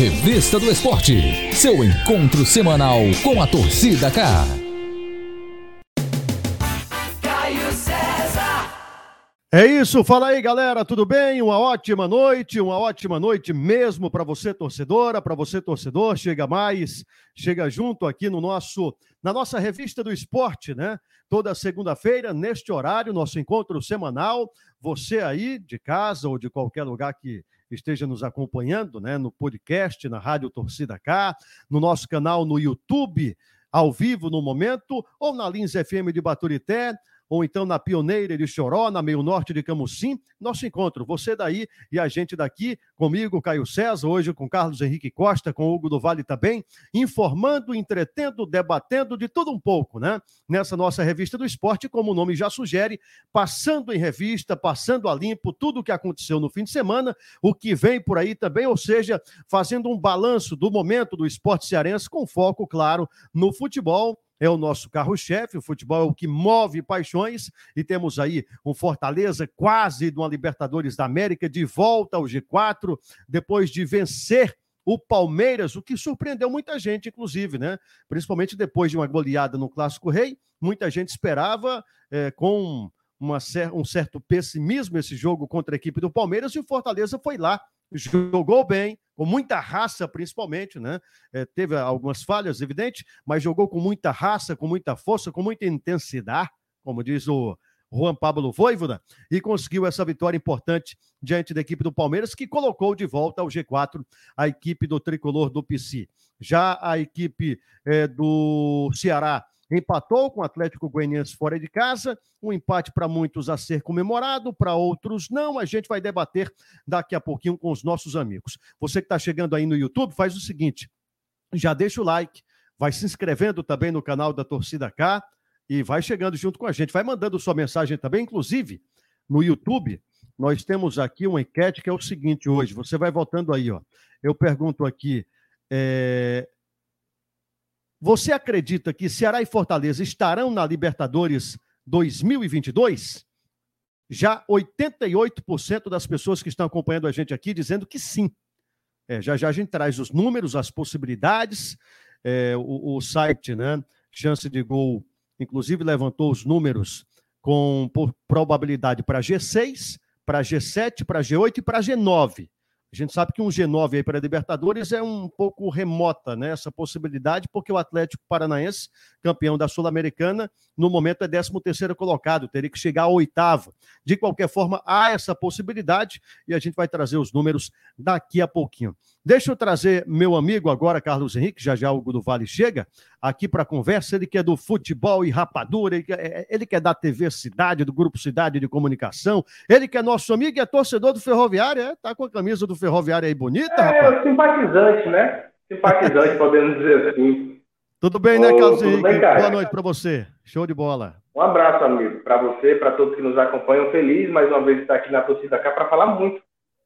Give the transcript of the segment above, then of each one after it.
Revista do Esporte, seu encontro semanal com a torcida K. Caio César. É isso, fala aí galera, tudo bem? Uma ótima noite, uma ótima noite mesmo para você torcedora, para você torcedor, chega mais, chega junto aqui no nosso, na nossa revista do esporte, né? Toda segunda-feira, neste horário, nosso encontro semanal, você aí de casa ou de qualquer lugar que esteja nos acompanhando, né, no podcast, na Rádio Torcida K, no nosso canal no YouTube, ao vivo no momento, ou na Lins FM de Baturité, ou então na Pioneira de Choró, na Meio Norte de Camusim, nosso encontro, você daí e a gente daqui, comigo, Caio César, hoje com Carlos Henrique Costa, com Hugo do Vale também, informando, entretendo, debatendo de tudo um pouco, né? Nessa nossa revista do esporte, como o nome já sugere, passando em revista, passando a limpo tudo o que aconteceu no fim de semana, o que vem por aí também, ou seja, fazendo um balanço do momento do esporte cearense com foco, claro, no futebol é o nosso carro-chefe, o futebol é o que move paixões, e temos aí um Fortaleza quase de uma Libertadores da América, de volta ao G4, depois de vencer o Palmeiras, o que surpreendeu muita gente, inclusive, né? Principalmente depois de uma goleada no Clássico Rei, muita gente esperava é, com uma, um certo pessimismo esse jogo contra a equipe do Palmeiras, e o Fortaleza foi lá jogou bem, com muita raça, principalmente, né? É, teve algumas falhas, evidente, mas jogou com muita raça, com muita força, com muita intensidade, como diz o Juan Pablo Voivoda, e conseguiu essa vitória importante diante da equipe do Palmeiras, que colocou de volta ao G4 a equipe do tricolor do PC. Já a equipe é, do Ceará empatou com o Atlético Goianiense fora de casa, um empate para muitos a ser comemorado, para outros não. A gente vai debater daqui a pouquinho com os nossos amigos. Você que está chegando aí no YouTube, faz o seguinte: já deixa o like, vai se inscrevendo também no canal da Torcida K e vai chegando junto com a gente. Vai mandando sua mensagem também, inclusive no YouTube. Nós temos aqui uma enquete que é o seguinte hoje. Você vai voltando aí, ó. Eu pergunto aqui. É, você acredita que Ceará e Fortaleza estarão na Libertadores 2022? Já 88% das pessoas que estão acompanhando a gente aqui dizendo que sim. É, já já a gente traz os números, as possibilidades. É, o, o, site, né? Chance de gol, inclusive levantou os números com probabilidade para G6, para G7, para G8 e para G9. A gente sabe que um G9 aí para a Libertadores é um pouco remota, né? Essa possibilidade, porque o Atlético Paranaense, campeão da Sul-Americana, no momento é 13 terceiro colocado, teria que chegar ao oitavo. De qualquer forma, há essa possibilidade e a gente vai trazer os números daqui a pouquinho. Deixa eu trazer meu amigo agora, Carlos Henrique, já já o Hugo do Vale chega, aqui para a conversa. Ele que é do futebol e rapadura, ele que, é, ele que é da TV Cidade, do Grupo Cidade de Comunicação, ele que é nosso amigo e é torcedor do Ferroviário, é? Tá com a camisa do Ferroviário aí bonita, é, rapaz? É, simpatizante, né? Simpatizante, podemos dizer assim. Tudo bem, né, Carlos Henrique? Bem, Boa noite para você. Show de bola. Um abraço, amigo, para você, para todos que nos acompanham. Feliz mais uma vez estar aqui na torcida cá para falar muito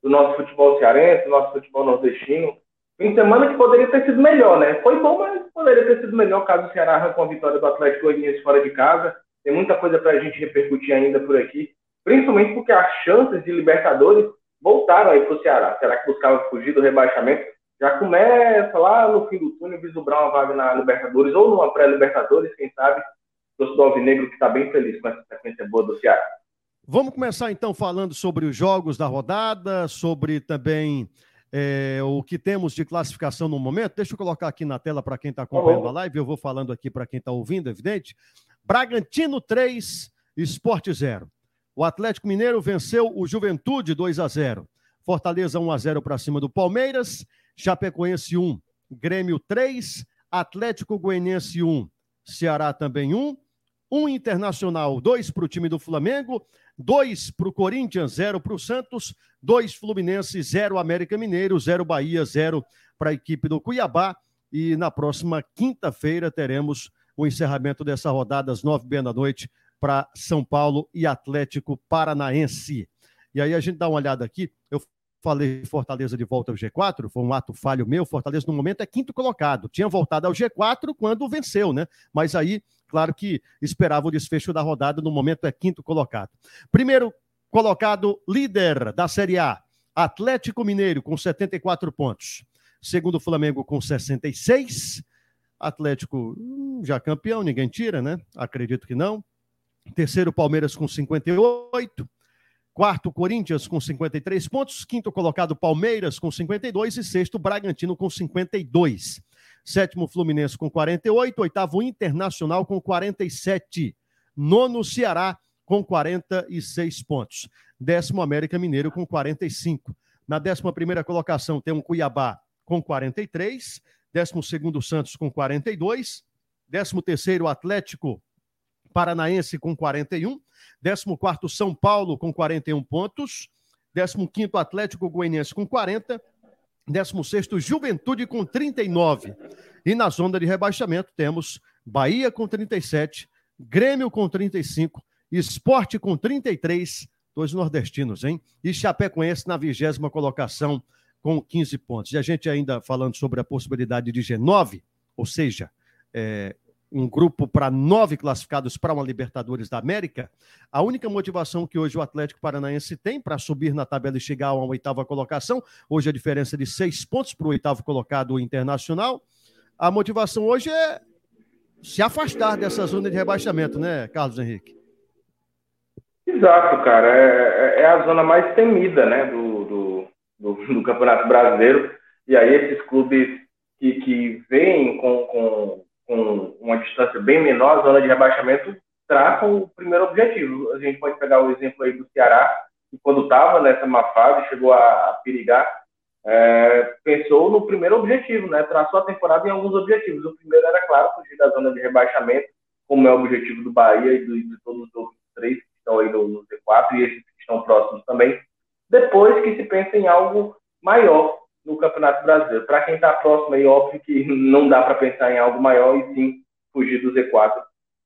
do nosso futebol cearense, do nosso futebol nordestino. Fim de semana que poderia ter sido melhor, né? Foi bom, mas poderia ter sido melhor caso o Ceará arranque a vitória do Atlético Goianiense fora de casa. Tem muita coisa para a gente repercutir ainda por aqui, principalmente porque as chances de Libertadores voltaram aí para o Ceará. Será que buscava fugir do rebaixamento? Já começa lá no fim do túnel vislumbrar uma vaga na Libertadores ou numa pré-Libertadores, quem sabe? O torcedor alvinegro que está bem feliz com essa sequência boa do Ceará. Vamos começar então falando sobre os jogos da rodada, sobre também é, o que temos de classificação no momento. Deixa eu colocar aqui na tela para quem está acompanhando a live, eu vou falando aqui para quem está ouvindo, evidente. Bragantino 3, Esporte 0. O Atlético Mineiro venceu o Juventude 2 a 0. Fortaleza 1 a 0 para cima do Palmeiras. Chapecoense 1, Grêmio 3, Atlético Goianiense 1, Ceará também 1. Um Internacional, dois para o time do Flamengo, dois para o Corinthians, zero para o Santos, dois Fluminense, zero América Mineiro, zero Bahia, zero para a equipe do Cuiabá. E na próxima quinta-feira teremos o encerramento dessa rodada às nove da noite para São Paulo e Atlético Paranaense. E aí a gente dá uma olhada aqui. Eu falei Fortaleza de volta ao G4, foi um ato falho meu. Fortaleza, no momento, é quinto colocado. Tinha voltado ao G4 quando venceu, né? Mas aí Claro que esperava o desfecho da rodada, no momento é quinto colocado. Primeiro colocado, líder da Série A, Atlético Mineiro, com 74 pontos. Segundo, Flamengo com 66. Atlético hum, já campeão, ninguém tira, né? Acredito que não. Terceiro, Palmeiras com 58. Quarto, Corinthians com 53 pontos. Quinto colocado, Palmeiras com 52. E sexto, Bragantino com 52. Sétimo, Fluminense com 48. Oitavo, Internacional com 47. Nono, Ceará com 46 pontos. Décimo, América Mineiro com 45. Na décima primeira colocação, tem um Cuiabá com 43. Décimo segundo, Santos com 42. Décimo terceiro, Atlético Paranaense com 41. 14 São Paulo com 41 pontos. 15 Atlético Goianiense com 40. 16 Juventude com 39. E na zona de rebaixamento temos Bahia com 37, Grêmio com 35, Esporte com 33, dois nordestinos, hein? E Chapecoense na vigésima colocação com 15 pontos. E a gente ainda falando sobre a possibilidade de G9, ou seja, é, um grupo para nove classificados para uma Libertadores da América, a única motivação que hoje o Atlético Paranaense tem para subir na tabela e chegar a uma oitava colocação, hoje a diferença é de seis pontos para o oitavo colocado Internacional, a motivação hoje é se afastar dessa zona de rebaixamento, né, Carlos Henrique? Exato, cara. É, é, é a zona mais temida, né, do, do, do, do Campeonato Brasileiro. E aí esses clubes que, que vêm com, com com uma distância bem menor, a zona de rebaixamento traçam o primeiro objetivo. A gente pode pegar o exemplo aí do Ceará, que quando estava nessa má fase, chegou a, perigar, é, pensou no primeiro objetivo, né? Traçou a temporada em alguns objetivos. O primeiro era, claro, fugir da zona de rebaixamento, como é o objetivo do Bahia e do, de todos os outros três que estão aí no, no Z4 e esses que estão próximos também. Depois que se pensa em algo maior, no Campeonato Brasileiro. Para quem está próximo aí, óbvio que não dá para pensar em algo maior e sim fugir do Z4.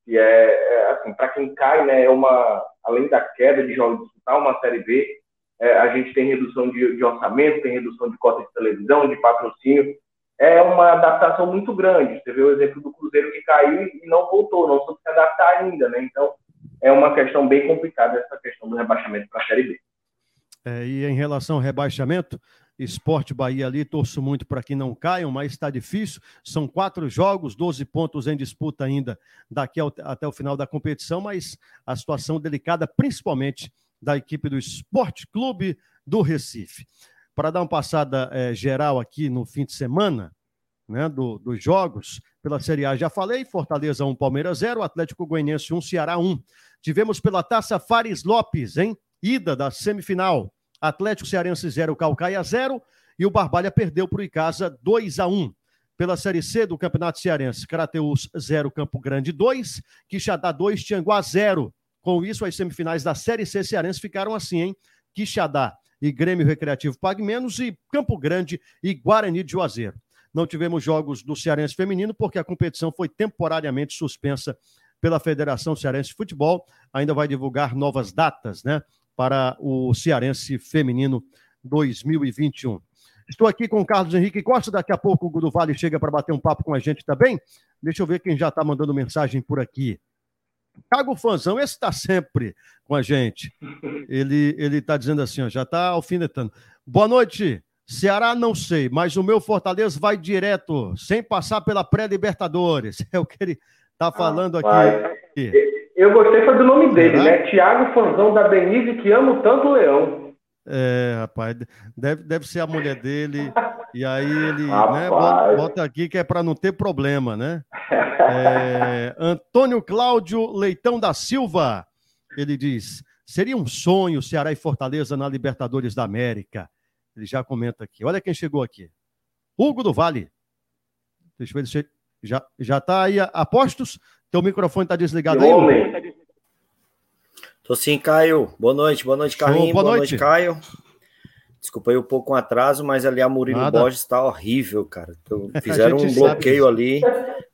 E é, é assim, para quem cai, né, é uma, além da queda de jogos disputar uma Série B, é, a gente tem redução de, de, orçamento, tem redução de cota de televisão, de patrocínio. É uma adaptação muito grande. Você vê o exemplo do Cruzeiro que caiu e não voltou, não soube se adaptar ainda, né? Então, é uma questão bem complicada essa questão do rebaixamento para a Série B. É, e em relação ao rebaixamento, Esporte Bahia ali, torço muito para que não caiam, mas está difícil. São quatro jogos, 12 pontos em disputa ainda daqui ao, até o final da competição, mas a situação delicada, principalmente da equipe do Esporte Clube do Recife. Para dar uma passada é, geral aqui no fim de semana, né, do, dos jogos, pela Série A já falei, Fortaleza 1, Palmeiras 0, Atlético Goianiense 1, Ceará 1. Tivemos pela Taça Fares Lopes, hein? Ida da semifinal. Atlético Cearense 0, Calcaia 0 e o Barbalha perdeu o Icasa 2 a 1. Pela Série C do Campeonato Cearense, Crateus 0, Campo Grande 2, Quixadá 2, Tianguá 0. Com isso, as semifinais da Série C cearense ficaram assim, hein? Quixadá e Grêmio Recreativo Pague Menos e Campo Grande e Guarani de Juazeiro. Não tivemos jogos do Cearense Feminino porque a competição foi temporariamente suspensa pela Federação Cearense de Futebol. Ainda vai divulgar novas datas, né? Para o Cearense Feminino 2021. Estou aqui com o Carlos Henrique Costa, daqui a pouco o Gudo Vale chega para bater um papo com a gente também. Deixa eu ver quem já está mandando mensagem por aqui. Cago Fanzão, esse está sempre com a gente. Ele ele está dizendo assim, ó, já está alfinetando. Boa noite, Ceará não sei, mas o meu Fortaleza vai direto, sem passar pela pré-Libertadores. É o que ele está falando aqui. Eu gostei foi do nome dele, né? Tiago Fanzão da Denise, que amo tanto o Leão. É, rapaz, deve, deve ser a mulher dele, e aí ele né, bota, bota, aqui que é para não ter problema, né? É, Antônio Cláudio Leitão da Silva, ele diz: seria um sonho Ceará e Fortaleza na Libertadores da América. Ele já comenta aqui. Olha quem chegou aqui. Hugo do Vale. Deixa eu ver se já, já tá aí. Apostos? Teu microfone está desligado aí? Homem. Tô sim, Caio. Boa noite, boa noite, Carlinhos. Boa, boa noite. noite. Caio. Desculpa aí um pouco com atraso, mas ali a Murilo Nada. Borges está horrível, cara. Então, fizeram um bloqueio ali,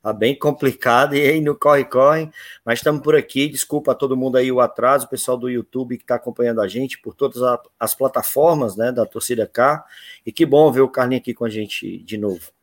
tá bem complicado, e aí no corre-corre, mas estamos por aqui. Desculpa a todo mundo aí o atraso, o pessoal do YouTube que está acompanhando a gente por todas as plataformas né, da torcida K. E que bom ver o Carlinhos aqui com a gente de novo.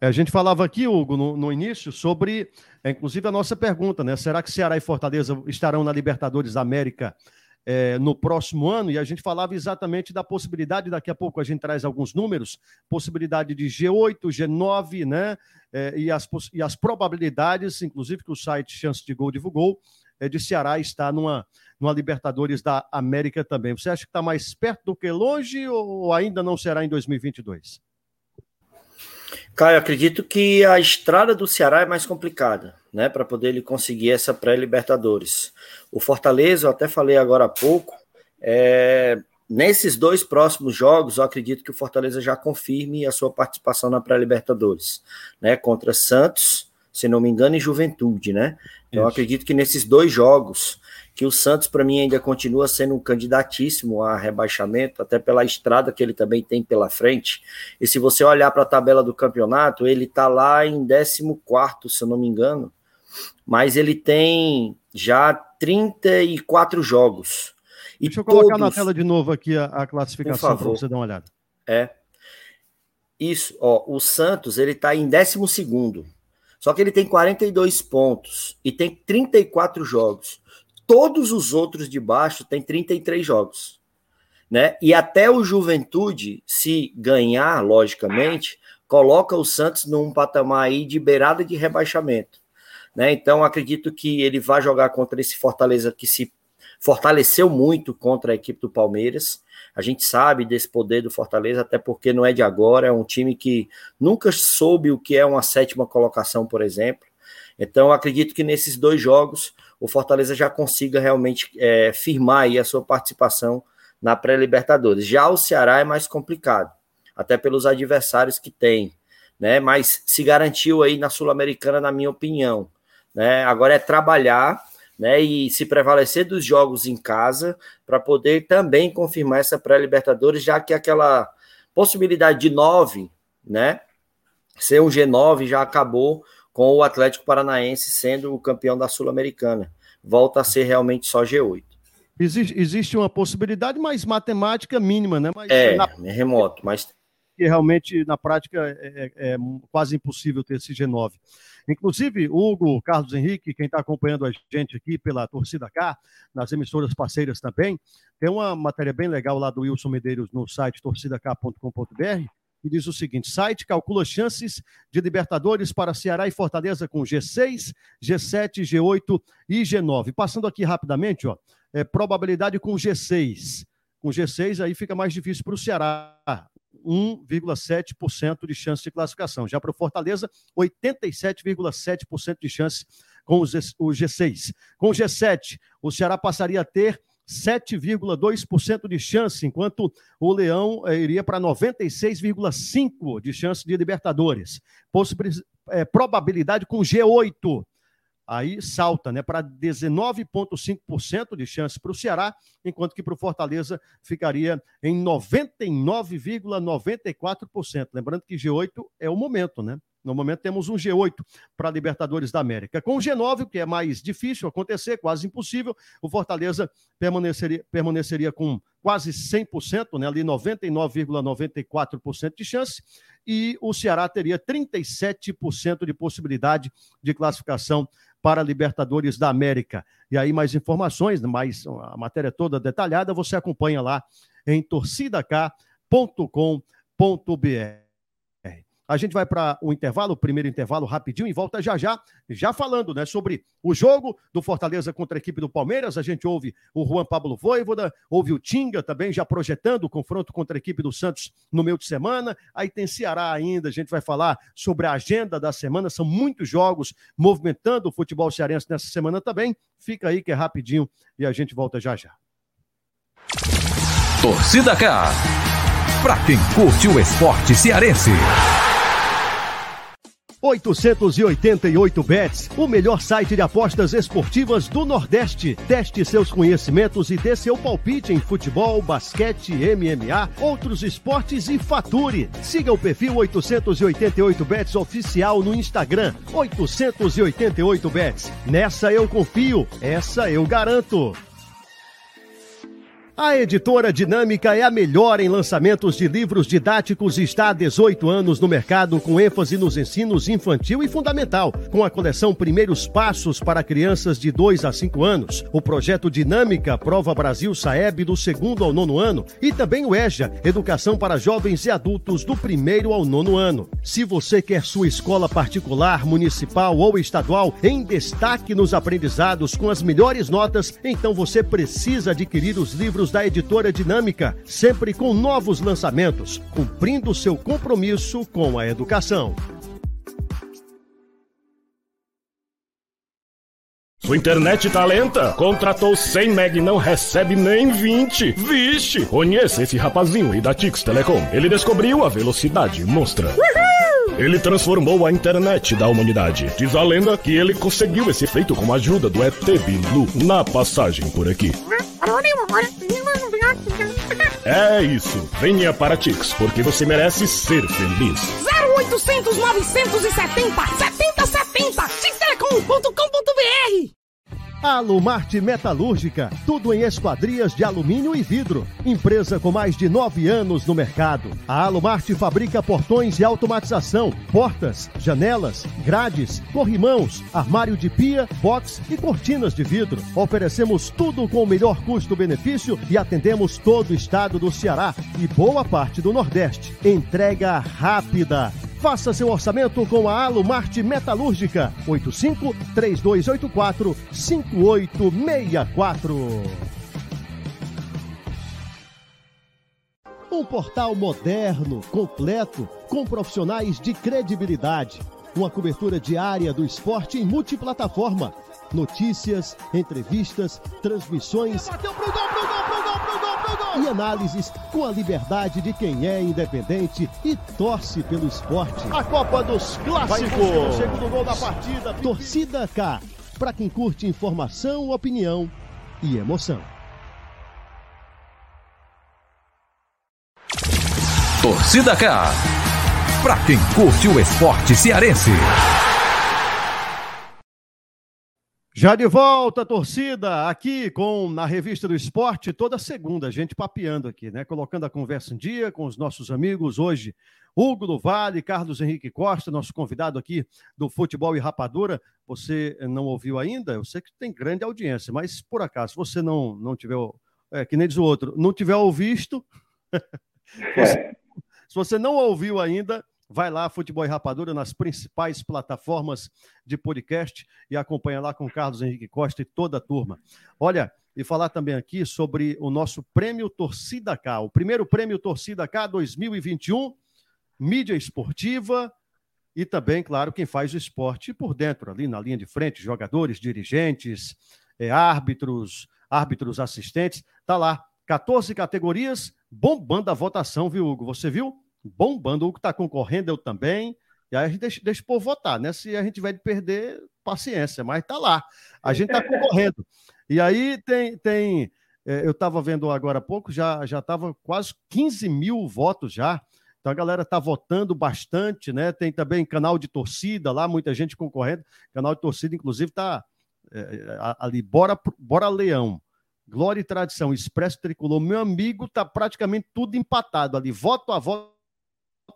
É, a gente falava aqui, Hugo, no, no início, sobre, é, inclusive, a nossa pergunta, né? Será que Ceará e Fortaleza estarão na Libertadores da América é, no próximo ano, e a gente falava exatamente da possibilidade, daqui a pouco a gente traz alguns números, possibilidade de G8, G9, né? É, e, as, e as probabilidades, inclusive que o site Chance de Gol divulgou, é de Ceará estar numa, numa Libertadores da América também. Você acha que está mais perto do que longe ou ainda não será em 2022? Caio, acredito que a estrada do Ceará é mais complicada, né, para poder ele conseguir essa pré-Libertadores. O Fortaleza, eu até falei agora há pouco, é, nesses dois próximos jogos, eu acredito que o Fortaleza já confirme a sua participação na pré-Libertadores, né, contra Santos, se não me engano, e Juventude, né? Então, eu acredito que nesses dois jogos que o Santos, para mim, ainda continua sendo um candidatíssimo a rebaixamento, até pela estrada que ele também tem pela frente. E se você olhar para a tabela do campeonato, ele está lá em 14, se eu não me engano, mas ele tem já 34 jogos. E Deixa eu todos... colocar na tela de novo aqui a, a classificação para você dar uma olhada. É. Isso, ó, o Santos ele está em 12 só que ele tem 42 pontos e tem 34 jogos. Todos os outros de baixo têm 33 jogos. Né? E até o Juventude, se ganhar, logicamente, coloca o Santos num patamar aí de beirada de rebaixamento. Né? Então, acredito que ele vai jogar contra esse Fortaleza que se fortaleceu muito contra a equipe do Palmeiras. A gente sabe desse poder do Fortaleza, até porque não é de agora, é um time que nunca soube o que é uma sétima colocação, por exemplo. Então, acredito que nesses dois jogos o Fortaleza já consiga realmente é, firmar aí a sua participação na pré-Libertadores. Já o Ceará é mais complicado, até pelos adversários que tem, né? Mas se garantiu aí na Sul-Americana, na minha opinião. Né? Agora é trabalhar né, e se prevalecer dos jogos em casa para poder também confirmar essa pré-Libertadores, já que aquela possibilidade de nove, né, ser um G9 já acabou com o Atlético Paranaense sendo o campeão da Sul-Americana. Volta a ser realmente só G8. Existe, existe uma possibilidade, mas matemática mínima, né? Mas é, na... é remoto, mas. Que realmente, na prática, é, é, é quase impossível ter esse G9. Inclusive, Hugo, Carlos Henrique, quem está acompanhando a gente aqui pela Torcida K, nas emissoras parceiras também, tem uma matéria bem legal lá do Wilson Medeiros no site torcidak.com.br, que diz o seguinte: site calcula chances de Libertadores para Ceará e Fortaleza com G6, G7, G8 e G9. Passando aqui rapidamente, ó, é, probabilidade com G6. Com G6 aí fica mais difícil para o Ceará. 1,7% de chance de classificação. Já para o Fortaleza, 87,7% de chance com o G6. Com o G7, o Ceará passaria a ter 7,2% de chance, enquanto o Leão eh, iria para 96,5% de chance de Libertadores. é, probabilidade com G8. Aí salta né, para 19,5% de chance para o Ceará, enquanto que para o Fortaleza ficaria em 99,94%. Lembrando que G8 é o momento, né? No momento temos um G8 para Libertadores da América. Com o G9, que é mais difícil acontecer, quase impossível, o Fortaleza permaneceria, permaneceria com quase 100%, né, ali 99,94% de chance, e o Ceará teria 37% de possibilidade de classificação para Libertadores da América. E aí mais informações, mais a matéria toda detalhada, você acompanha lá em torcidak.com.br. A gente vai para o intervalo, o primeiro intervalo rapidinho e volta já já, já falando, né, sobre o jogo do Fortaleza contra a equipe do Palmeiras. A gente ouve o Juan Pablo Voivoda, ouve o Tinga também já projetando o confronto contra a equipe do Santos no meio de semana. Aí tem Ceará ainda, a gente vai falar sobre a agenda da semana, são muitos jogos movimentando o futebol cearense nessa semana também. Fica aí que é rapidinho e a gente volta já já. Torcida K. Pra quem curte o esporte cearense. 888 Bets, o melhor site de apostas esportivas do Nordeste. Teste seus conhecimentos e dê seu palpite em futebol, basquete, MMA, outros esportes e fature. Siga o perfil 888 Bets oficial no Instagram. 888 Bets. Nessa eu confio, essa eu garanto. A editora Dinâmica é a melhor em lançamentos de livros didáticos e está há 18 anos no mercado com ênfase nos ensinos infantil e fundamental, com a coleção Primeiros Passos para crianças de 2 a 5 anos, o projeto Dinâmica Prova Brasil Saeb do segundo ao nono ano e também o EJA, Educação para Jovens e Adultos do primeiro ao nono ano. Se você quer sua escola particular, municipal ou estadual em destaque nos aprendizados com as melhores notas, então você precisa adquirir os livros livros da editora Dinâmica, sempre com novos lançamentos, cumprindo seu compromisso com a educação. Sua internet tá lenta? Contratou 100 meg e não recebe nem 20. Vixe! Conheça esse rapazinho aí da Tix Telecom. Ele descobriu a velocidade monstra. Uhul! Ele transformou a internet da humanidade. Diz a lenda que ele conseguiu esse feito com a ajuda do ET Bilu na passagem por aqui. É isso. Venha para Tix, porque você merece ser feliz. 0800 970 7070 tixtelecom.com.br Alumarte Metalúrgica, tudo em esquadrias de alumínio e vidro. Empresa com mais de nove anos no mercado. A Alumarte fabrica portões de automatização, portas, janelas, grades, corrimãos, armário de pia, box e cortinas de vidro. Oferecemos tudo com o melhor custo-benefício e atendemos todo o estado do Ceará e boa parte do Nordeste. Entrega rápida. Faça seu orçamento com a Alumarte Metalúrgica. 85 3284 5864. Um portal moderno, completo, com profissionais de credibilidade. Uma cobertura diária do esporte em multiplataforma. Notícias, entrevistas, transmissões. Bateu pro gol, pro gol, e análises com a liberdade de quem é independente e torce pelo esporte. A Copa dos Clássicos. segundo gol da partida. Torcida K. Para quem curte informação, opinião e emoção. Torcida K. Para quem curte o esporte cearense. Já de volta, torcida, aqui com na Revista do Esporte, toda segunda, a gente papeando aqui, né? Colocando a conversa em dia com os nossos amigos. Hoje, Hugo do Vale, Carlos Henrique Costa, nosso convidado aqui do Futebol e Rapadura. Você não ouviu ainda? Eu sei que tem grande audiência, mas por acaso, se você não, não tiver, é, que nem diz o outro, não tiver ouvido, você, se você não ouviu ainda, Vai lá, Futebol e Rapadura, nas principais plataformas de podcast e acompanha lá com Carlos Henrique Costa e toda a turma. Olha, e falar também aqui sobre o nosso Prêmio Torcida K, o primeiro Prêmio Torcida K 2021, mídia esportiva e também, claro, quem faz o esporte por dentro, ali na linha de frente, jogadores, dirigentes, é, árbitros, árbitros assistentes, tá lá, 14 categorias, bombando a votação, viu, Hugo? Você viu? Bombando. O que está concorrendo, eu também. E aí a gente deixa, deixa o povo votar, né? Se a gente vai perder, paciência, mas tá lá. A gente está concorrendo. E aí tem. tem é, eu estava vendo agora há pouco, já estava quase 15 mil votos já. Então a galera está votando bastante, né? Tem também canal de torcida lá, muita gente concorrendo. Canal de torcida, inclusive, está é, ali, Bora, Bora Leão. Glória e Tradição, Expresso Tricolor, meu amigo, tá praticamente tudo empatado ali, voto a voto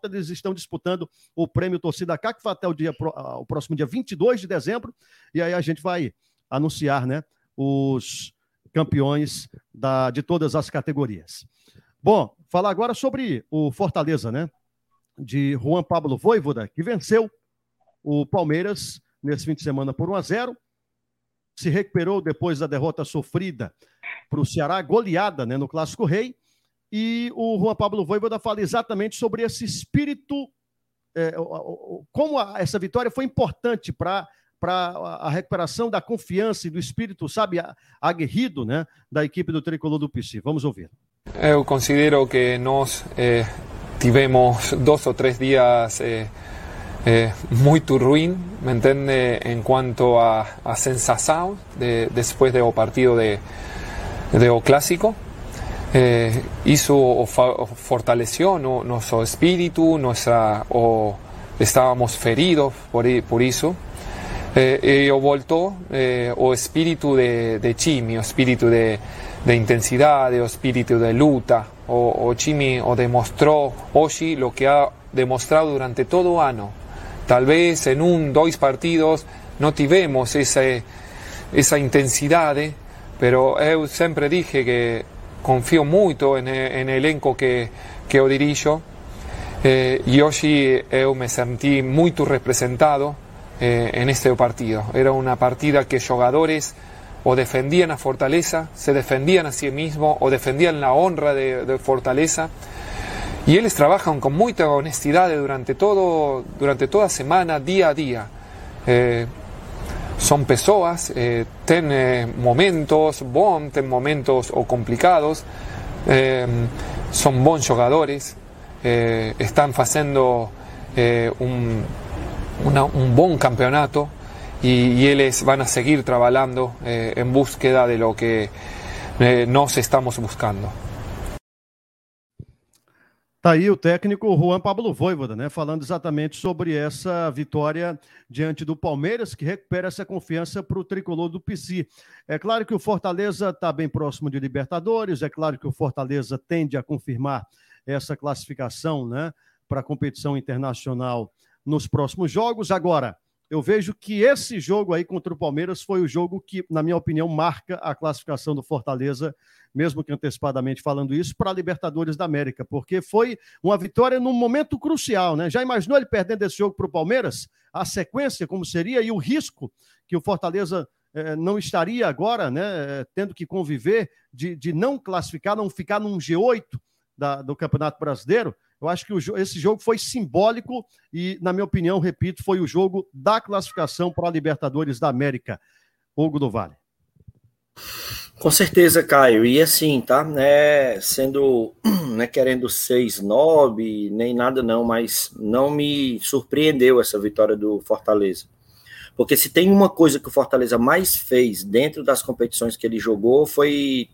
eles estão disputando o prêmio Torcida K, que vai até o, dia, o próximo dia 22 de dezembro, e aí a gente vai anunciar né, os campeões da, de todas as categorias. Bom, falar agora sobre o Fortaleza, né? De Juan Pablo Voivoda, que venceu o Palmeiras nesse fim de semana por 1 a 0 se recuperou depois da derrota sofrida para o Ceará, goleada né, no Clássico Rei, e o Juan Pablo Voivoda fala exatamente sobre esse espírito, é, como a, essa vitória foi importante para para a recuperação da confiança e do espírito, sabe, aguerrido, né, da equipe do Tricolor do PC. Vamos ouvir. Eu considero que nós eh, tivemos dois ou três dias eh, eh, muito ruim, me entende, em quanto a, sensação de, depois do partido de, de o clássico. Eh, hizo o, fortaleció nuestro espíritu, nuestra, o estábamos feridos por, por eso. Eh, y voltó eh, o espíritu de, de chi, mi espíritu de, de intensidad, de espíritu de luta. O, o Chimi o demostró hoy lo que ha demostrado durante todo año. Tal vez en un, dos partidos no tivemos ese, esa intensidad, pero yo siempre dije que confío mucho en, en el elenco que, que yo dirijo eh, y hoy yo me sentí muy representado eh, en este partido. Era una partida que jugadores o defendían a Fortaleza, se defendían a sí mismos o defendían la honra de, Fortaleza. Y ellos trabajan con mucha honestidad durante, todo, durante toda semana, día a día. Eh, son personas, eh, tienen momentos bons, tienen momentos o complicados, son bons jugadores, están haciendo un, un buen campeonato y, ellos van a seguir trabajando eh, en búsqueda de lo que eh, nos estamos buscando. Tá aí o técnico Juan Pablo Voivoda, né, falando exatamente sobre essa vitória diante do Palmeiras, que recupera essa confiança para o tricolor do PC. É claro que o Fortaleza está bem próximo de Libertadores, é claro que o Fortaleza tende a confirmar essa classificação né, para a competição internacional nos próximos jogos. Agora, eu vejo que esse jogo aí contra o Palmeiras foi o jogo que, na minha opinião, marca a classificação do Fortaleza, mesmo que antecipadamente falando isso, para a Libertadores da América, porque foi uma vitória num momento crucial, né? Já imaginou ele perdendo esse jogo para o Palmeiras? A sequência, como seria, e o risco que o Fortaleza eh, não estaria agora, né, eh, tendo que conviver de, de não classificar, não ficar num G8 da, do Campeonato Brasileiro? Eu acho que o, esse jogo foi simbólico e, na minha opinião, repito, foi o jogo da classificação para a Libertadores da América. Hugo do Vale. Com certeza, Caio. E assim, tá? Né, sendo, né, querendo ser snob, nem nada não, mas não me surpreendeu essa vitória do Fortaleza. Porque se tem uma coisa que o Fortaleza mais fez dentro das competições que ele jogou foi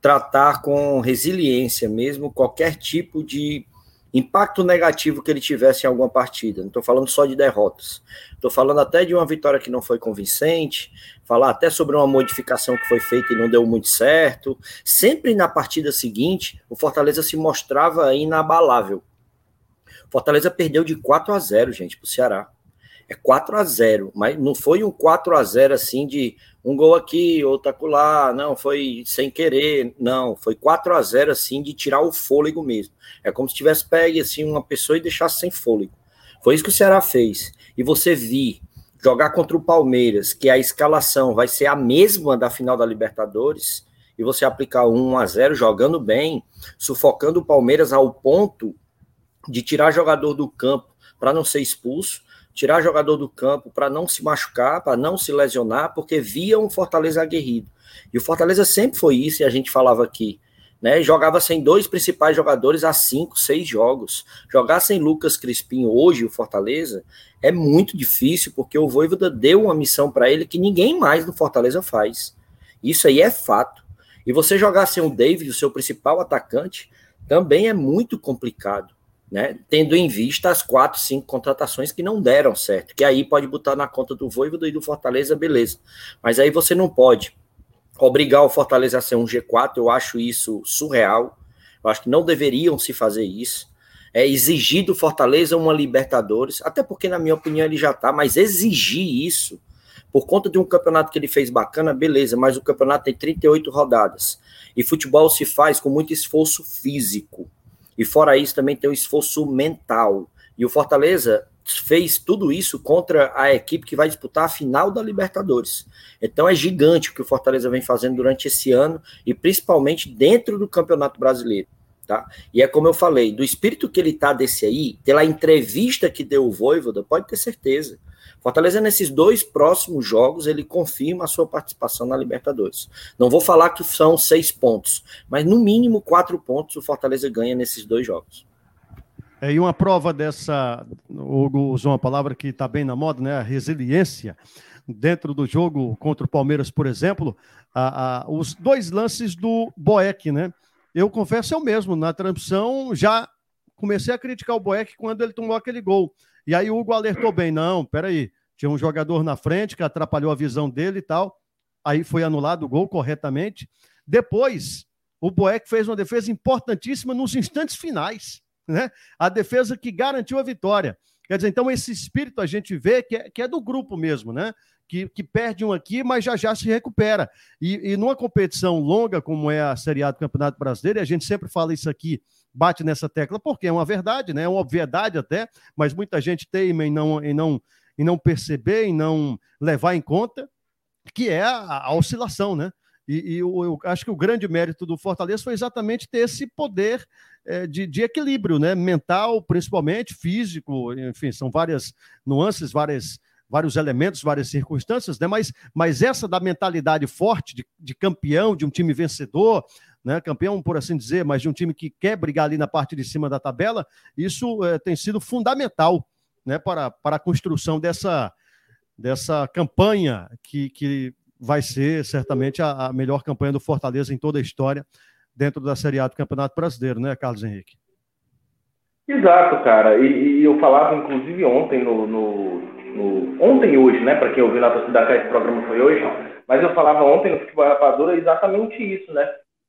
tratar com resiliência mesmo qualquer tipo de impacto negativo que ele tivesse em alguma partida. Não estou falando só de derrotas. Estou falando até de uma vitória que não foi convincente, falar até sobre uma modificação que foi feita e não deu muito certo. Sempre na partida seguinte, o Fortaleza se mostrava inabalável. Fortaleza perdeu de 4 a 0, gente, para o Ceará. É 4 a 0, mas não foi um 4 a 0 assim de um gol aqui, outro acolá, não, foi sem querer, não, foi 4 a 0 assim de tirar o fôlego mesmo. É como se tivesse pegue assim uma pessoa e deixasse sem fôlego. Foi isso que o Ceará fez. E você vi jogar contra o Palmeiras, que a escalação vai ser a mesma da final da Libertadores, e você aplicar 1 a 0 jogando bem, sufocando o Palmeiras ao ponto de tirar jogador do campo para não ser expulso, tirar jogador do campo para não se machucar, para não se lesionar, porque via um Fortaleza aguerrido. E o Fortaleza sempre foi isso, e a gente falava aqui. Né, jogava sem dois principais jogadores há cinco, seis jogos. Jogar sem Lucas Crispim hoje, o Fortaleza, é muito difícil, porque o Voivoda deu uma missão para ele que ninguém mais no Fortaleza faz. Isso aí é fato. E você jogar sem o David, o seu principal atacante, também é muito complicado né? Tendo em vista as quatro, cinco contratações que não deram certo, que aí pode botar na conta do Voivoda e do Fortaleza, beleza. Mas aí você não pode obrigar o Fortaleza a ser um G4, eu acho isso surreal. Eu acho que não deveriam se fazer isso. É exigir do Fortaleza uma Libertadores, até porque, na minha opinião, ele já tá, mas exigir isso por conta de um campeonato que ele fez bacana, beleza, mas o campeonato tem 38 rodadas. E futebol se faz com muito esforço físico. E fora isso, também tem o esforço mental. E o Fortaleza fez tudo isso contra a equipe que vai disputar a final da Libertadores. Então é gigante o que o Fortaleza vem fazendo durante esse ano e principalmente dentro do Campeonato Brasileiro. Tá? E é como eu falei, do espírito que ele tá desse aí, pela entrevista que deu o Voivoda, pode ter certeza. Fortaleza, nesses dois próximos jogos, ele confirma a sua participação na Libertadores. Não vou falar que são seis pontos, mas no mínimo quatro pontos o Fortaleza ganha nesses dois jogos. É, e uma prova dessa, o Hugo usou uma palavra que está bem na moda, né? A resiliência. Dentro do jogo contra o Palmeiras, por exemplo, a, a, os dois lances do Boeck, né? Eu confesso eu mesmo, na transmissão já comecei a criticar o Boeck quando ele tomou aquele gol. E aí o Hugo alertou bem, não, peraí, tinha um jogador na frente que atrapalhou a visão dele e tal. Aí foi anulado o gol corretamente. Depois, o Boeck fez uma defesa importantíssima nos instantes finais, né? A defesa que garantiu a vitória. Quer dizer, então esse espírito a gente vê que é, que é do grupo mesmo, né? Que, que, perde um aqui, mas já já se recupera. E, e numa competição longa como é a Série A do Campeonato Brasileiro, e a gente sempre fala isso aqui, bate nessa tecla, porque é uma verdade, né? É uma obviedade até, mas muita gente teima em não, em não, em não perceber, em não levar em conta, que é a, a oscilação, né? E, e eu, eu, acho que o grande mérito do Fortaleza foi exatamente ter esse poder é, de, de, equilíbrio, né? Mental, principalmente, físico, enfim, são várias nuances, várias, vários elementos, várias circunstâncias, né? Mas, mas essa da mentalidade forte de, de campeão, de um time vencedor, né? Campeão, por assim dizer, mas de um time que quer brigar ali na parte de cima da tabela, isso é, tem sido fundamental, né? Para, para a construção dessa dessa campanha que, que vai ser certamente a, a, melhor campanha do Fortaleza em toda a história dentro da Série A do Campeonato Brasileiro, né, Carlos Henrique? Exato, cara. E, e eu falava, inclusive, ontem no, no, no ontem e hoje, né? Para quem ouviu na torcida cá, esse programa foi hoje, mas eu falava ontem no Futebol Rapadura exatamente isso, né?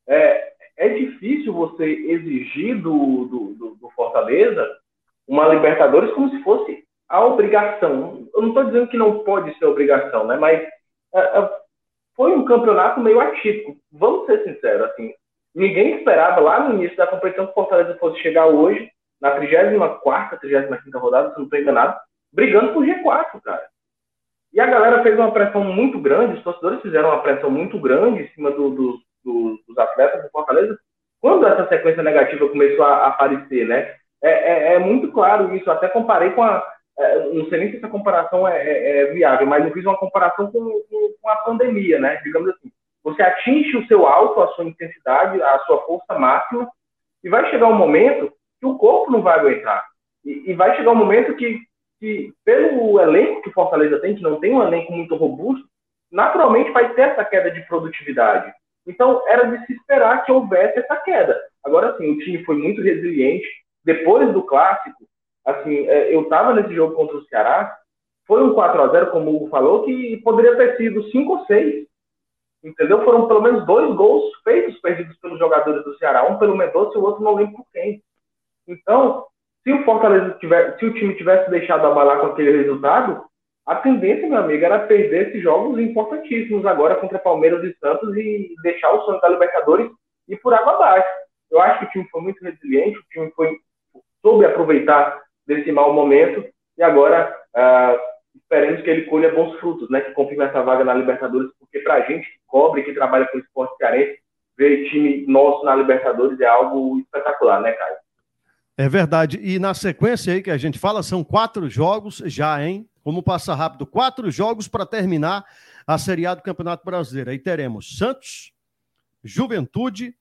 É, é difícil você exigir do, do, do, do Fortaleza uma Libertadores como se fosse a obrigação. Eu não estou dizendo que não pode ser obrigação, né? Mas é, é, foi um campeonato meio atípico. Vamos ser sinceros, assim, ninguém esperava lá no início da competição que o Fortaleza fosse chegar hoje, na 34ª, 35ª rodada, se não estou enganado, brigando por G4, cara. E a galera fez uma pressão muito grande, os torcedores fizeram uma pressão muito grande em cima do, do, do, dos atletas do Fortaleza, quando essa sequência negativa começou a, a aparecer, né? É, é, é, muito claro isso, até comparei com a, é, não sei nem se essa comparação é, é, é, viável, mas eu fiz uma comparação com, com, com, a pandemia, né? Digamos assim, você atinge o seu alto, a sua intensidade, a sua força máxima, e vai chegar um momento que o corpo não vai aguentar. E, e vai chegar um momento que, que, pelo elenco que Fortaleza tem, que não tem um elenco muito robusto, naturalmente vai ter essa queda de produtividade. Então, era de se esperar que houvesse essa queda. Agora sim, o time foi muito resiliente. Depois do clássico, assim, é, eu estava nesse jogo contra o Ceará, foi um 4 a 0 como o Hugo falou, que poderia ter sido 5 ou 6. Entendeu? Foram pelo menos dois gols feitos perdidos pelos jogadores do Ceará, um pelo Mendonça e o outro não lembro por quem. Então, se o Fortaleza tiver, se o time tivesse deixado abalar com aquele resultado, a tendência, meu amigo, era perder esses jogos importantíssimos agora contra Palmeiras e Santos e deixar o sonho da Libertadores ir por água abaixo. Eu acho que o time foi muito resiliente, o time foi soube aproveitar desse mau momento e agora uh, esperemos que ele colha bons frutos, né? Que confirme essa vaga na Libertadores, porque para a gente que cobre, que trabalha com esporte cearense, ver time nosso na Libertadores é algo espetacular, né, Caio? É verdade. E na sequência aí que a gente fala, são quatro jogos já, hein? Como passa rápido, quatro jogos para terminar a Série A do Campeonato Brasileiro. Aí teremos Santos, Juventude,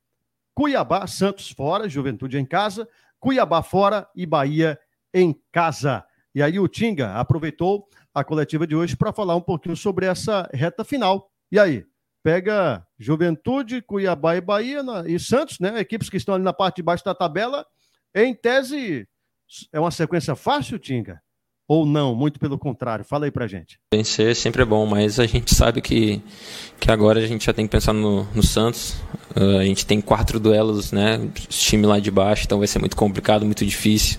Cuiabá, Santos fora, Juventude em casa, Cuiabá fora e Bahia em casa. E aí o Tinga aproveitou a coletiva de hoje para falar um pouquinho sobre essa reta final. E aí, pega Juventude, Cuiabá e Bahia e Santos, né? Equipes que estão ali na parte de baixo da tabela. Em tese, é uma sequência fácil, Tinga? Ou não? Muito pelo contrário. Fala aí pra gente. Vencer sempre é bom, mas a gente sabe que, que agora a gente já tem que pensar no, no Santos. Uh, a gente tem quatro duelos, né? Time lá de baixo, então vai ser muito complicado, muito difícil.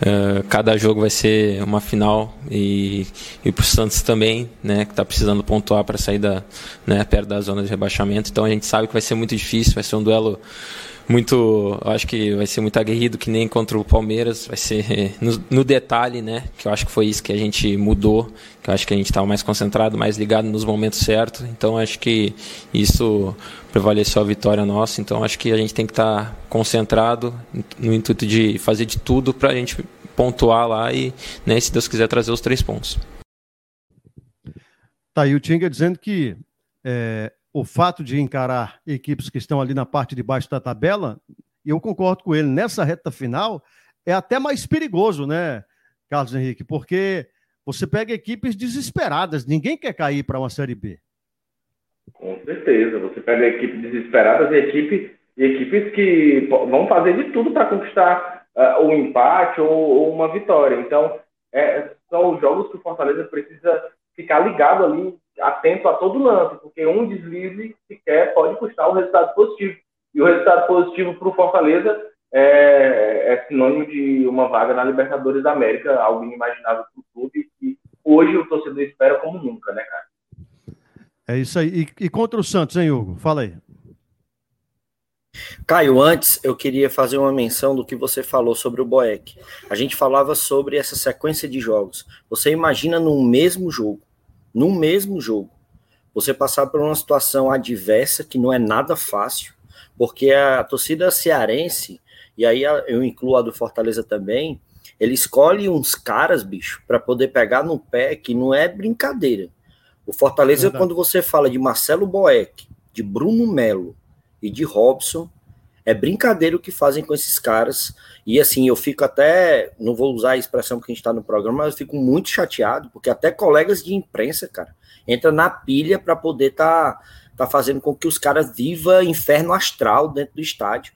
Uh, cada jogo vai ser uma final e, e pro Santos também, né? Que tá precisando pontuar para sair da, né, perto da zona de rebaixamento. Então a gente sabe que vai ser muito difícil, vai ser um duelo muito, acho que vai ser muito aguerrido que nem contra o Palmeiras, vai ser no, no, detalhe, né? Que eu acho que foi isso que a gente mudou, que eu acho que a gente estava mais concentrado, mais ligado nos momentos certos. Então acho que isso prevaleceu a vitória nossa. Então acho que a gente tem que estar tá concentrado no intuito de fazer de tudo para a gente pontuar lá e, né, se Deus quiser trazer os três pontos. Tá aí o Tinga dizendo que é, o fato de encarar equipes que estão ali na parte de baixo da tabela, e eu concordo com ele, nessa reta final, é até mais perigoso, né, Carlos Henrique? Porque você pega equipes desesperadas, ninguém quer cair para uma Série B. Com certeza, você pega equipes desesperadas e, equipe, equipes que vão fazer de tudo para conquistar uh, um empate ou, ou, uma vitória. Então, é, são os jogos que o Fortaleza precisa ficar ligado ali, atento a todo lance, porque um deslize sequer pode custar o resultado positivo. E o resultado positivo para o Fortaleza é, é, sinônimo de uma vaga na Libertadores da América, algo inimaginável para o clube, e hoje o torcedor espera como nunca, né, cara? É isso aí. E, e contra o Santos, hein, Hugo? Fala aí. Caio, antes eu queria fazer uma menção do que você falou sobre o Boeck. A gente falava sobre essa sequência de jogos. Você imagina num mesmo jogo, num mesmo jogo, você passar por uma situação adversa que não é nada fácil, porque a torcida cearense, e aí eu incluo a do Fortaleza também, ele escolhe uns caras, bicho, para poder pegar no pé que não é brincadeira. O Fortaleza, Verdade. quando você fala de Marcelo Boeck, de Bruno Melo, e de Robson. É brincadeira o que fazem com esses caras. E assim, eu fico até. Não vou usar a expressão que a gente está no programa, mas eu fico muito chateado, porque até colegas de imprensa, cara, entra na pilha para poder tá, tá fazendo com que os caras vivam inferno astral dentro do estádio.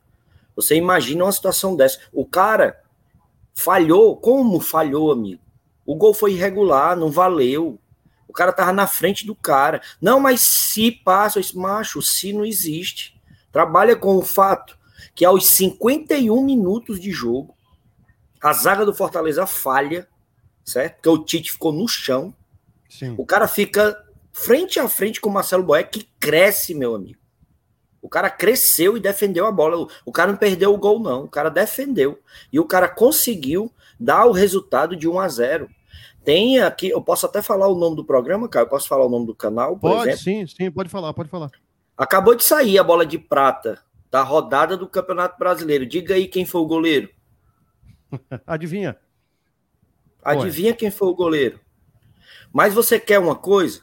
Você imagina uma situação dessa. O cara falhou. Como falhou, amigo? O gol foi irregular, não valeu. O cara tava na frente do cara. Não, mas se passa, esse macho, se não existe trabalha com o fato que aos 51 minutos de jogo, a zaga do Fortaleza falha, certo? Porque o Tite ficou no chão. Sim. O cara fica frente a frente com o Marcelo Boé, que cresce, meu amigo. O cara cresceu e defendeu a bola. O cara não perdeu o gol, não. O cara defendeu. E o cara conseguiu dar o resultado de 1 a 0 Tem aqui, eu posso até falar o nome do programa, cara? Eu posso falar o nome do canal, por pode, exemplo? sim, sim, pode falar, pode falar. Acabou de sair a bola de prata da rodada do Campeonato Brasileiro. Diga aí quem foi o goleiro. Adivinha. Adivinha Ué. quem foi o goleiro. Mas você quer uma coisa?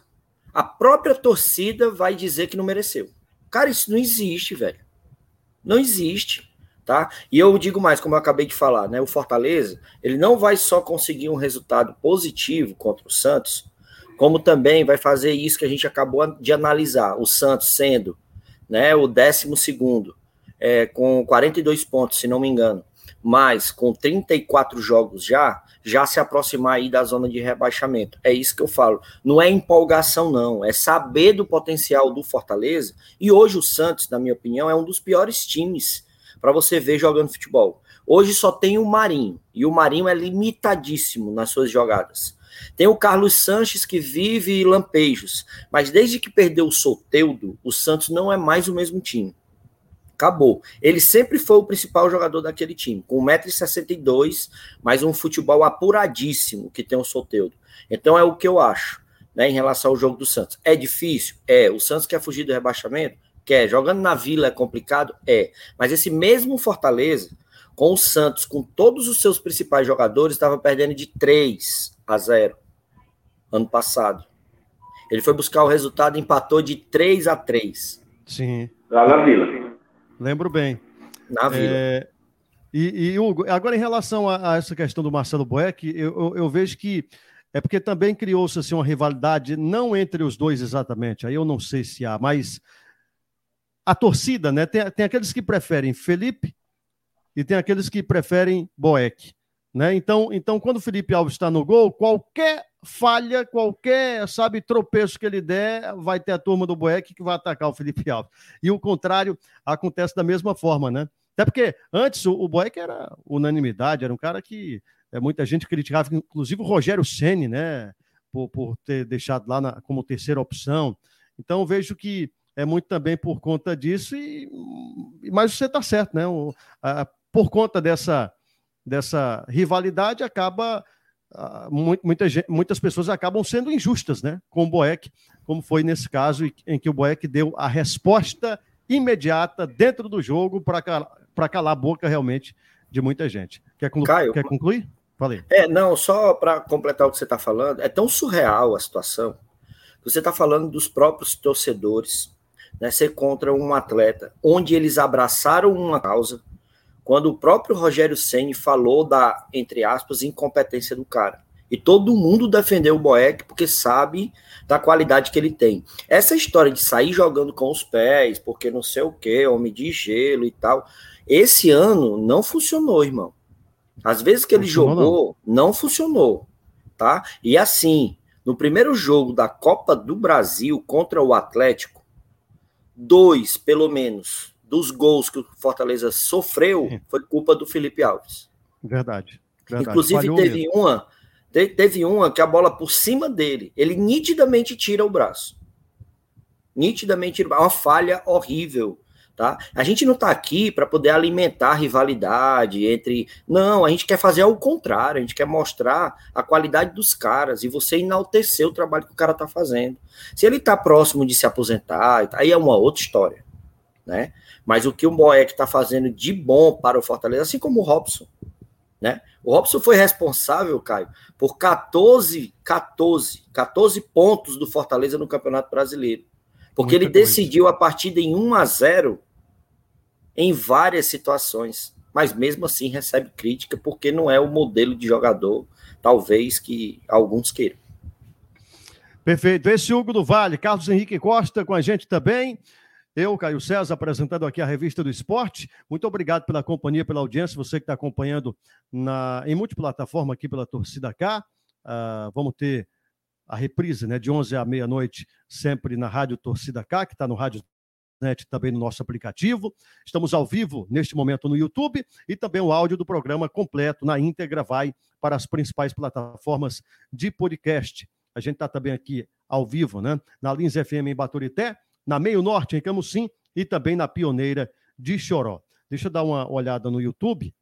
A própria torcida vai dizer que não mereceu. Cara, isso não existe, velho. Não existe, tá? E eu digo mais, como eu acabei de falar, né? O Fortaleza, ele não vai só conseguir um resultado positivo contra o Santos, como também vai fazer isso que a gente acabou de analisar, o Santos sendo né, o 12 segundo, é, com 42 pontos, se não me engano, mas com 34 jogos já, já se aproximar aí da zona de rebaixamento. É isso que eu falo. Não é empolgação, não. É saber do potencial do Fortaleza. E hoje o Santos, na minha opinião, é um dos piores times para você ver jogando futebol. Hoje só tem o Marinho. E o Marinho é limitadíssimo nas suas jogadas. Tem o Carlos Sanches que vive lampejos, mas desde que perdeu o Soteudo, o Santos não é mais o mesmo time. Acabou. Ele sempre foi o principal jogador daquele time, com 1,62m, mas um futebol apuradíssimo que tem o Soteudo. Então é o que eu acho, né, em relação ao jogo do Santos. É difícil? É. O Santos quer fugir do rebaixamento? Quer. Jogando na Vila é complicado? É. Mas esse mesmo Fortaleza, com o Santos, com todos os seus principais jogadores, estava perdendo de 3 a 0 ano passado. Ele foi buscar o resultado, empatou de 3 a 3. Sim. Lá na Vila. Lembro bem. Na Vila. É... E, e, Hugo, agora em relação a, a essa questão do Marcelo Boeck, eu, eu, eu vejo que é porque também criou-se assim, uma rivalidade, não entre os dois exatamente, aí eu não sei se há, mas a torcida, né? Tem, tem aqueles que preferem Felipe e tem aqueles que preferem Boeck. Né? Então, então, quando o Felipe Alves está no gol, qualquer falha, qualquer, sabe, tropeço que ele der, vai ter a turma do Boeck que vai atacar o Felipe Alves. E o contrário acontece da mesma forma, né? Até porque antes o, o Boeck era unanimidade, era um cara que é, muita gente criticava, inclusive o Rogério Ceni, né? Por, por ter deixado lá na, como terceira opção. Então vejo que é muito também por conta disso, e, mas você está certo, né? O, a, por conta dessa dessa rivalidade acaba uh, muita, muitas pessoas acabam sendo injustas, né, com o Boeck, como foi nesse caso em que o Boeck deu a resposta imediata dentro do jogo para calar, calar a boca realmente de muita gente. Quer, Caio, quer concluir? Falei. É, não, só para completar o que você está falando, é tão surreal a situação. Você está falando dos próprios torcedores, né, ser contra um atleta, onde eles abraçaram uma causa, quando o próprio Rogério Ceni falou da, entre aspas, incompetência do cara. E todo mundo defendeu o Boeck porque sabe da qualidade que ele tem. Essa história de sair jogando com os pés, porque não sei o que, homem de gelo e tal, esse ano não funcionou, irmão. Às vezes que ele jogou, não. não funcionou, tá? E assim, No primeiro jogo da Copa do Brasil contra o Atlético, dois, pelo menos, dos gols que o Fortaleza sofreu foi culpa do Felipe Alves. Verdade. verdade. Inclusive, Falhou teve mesmo. uma. Teve uma que a bola por cima dele, ele nitidamente tira o braço. Nitidamente, uma falha horrível Tá? A gente não está aqui para poder alimentar rivalidade entre. Não, a gente quer fazer o contrário, a gente quer mostrar a qualidade dos caras e você enaltecer o trabalho que o cara está fazendo. Se ele está próximo de se aposentar, aí é uma outra história. Né? Mas o que o Boeck está fazendo de bom para o Fortaleza, assim como o Robson. Né? O Robson foi responsável, Caio, por 14, 14, 14 pontos do Fortaleza no Campeonato Brasileiro. Porque Muita ele coisa. decidiu a partida em 1 a 0 em várias situações, mas mesmo assim recebe crítica porque não é o modelo de jogador, talvez, que alguns queiram. Perfeito. Esse Hugo do Vale, Carlos Henrique Costa com a gente também. Eu, Caio César, apresentando aqui a revista do esporte. Muito obrigado pela companhia, pela audiência, você que está acompanhando na, em multiplataforma aqui pela Torcida K. Uh, vamos ter a reprise né, de 11 à meia-noite, sempre na Rádio Torcida K, que está no Rádio também no nosso aplicativo. Estamos ao vivo neste momento no YouTube e também o áudio do programa completo na íntegra vai para as principais plataformas de podcast. A gente está também aqui ao vivo, né? Na Lins FM em Baturité, na Meio Norte em Camusim e também na Pioneira de Choró. Deixa eu dar uma olhada no YouTube,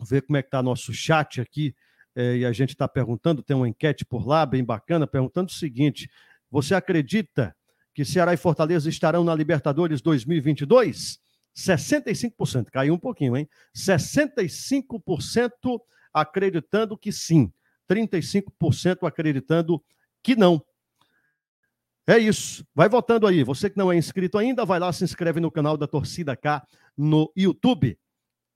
ver como é que está nosso chat aqui. É, e a gente está perguntando, tem uma enquete por lá, bem bacana, perguntando o seguinte: você acredita que Ceará e Fortaleza estarão na Libertadores 2022? 65%, caiu um pouquinho, hein? 65% acreditando que sim, 35% acreditando que não. É isso. Vai votando aí. Você que não é inscrito ainda, vai lá, se inscreve no canal da Torcida K no YouTube.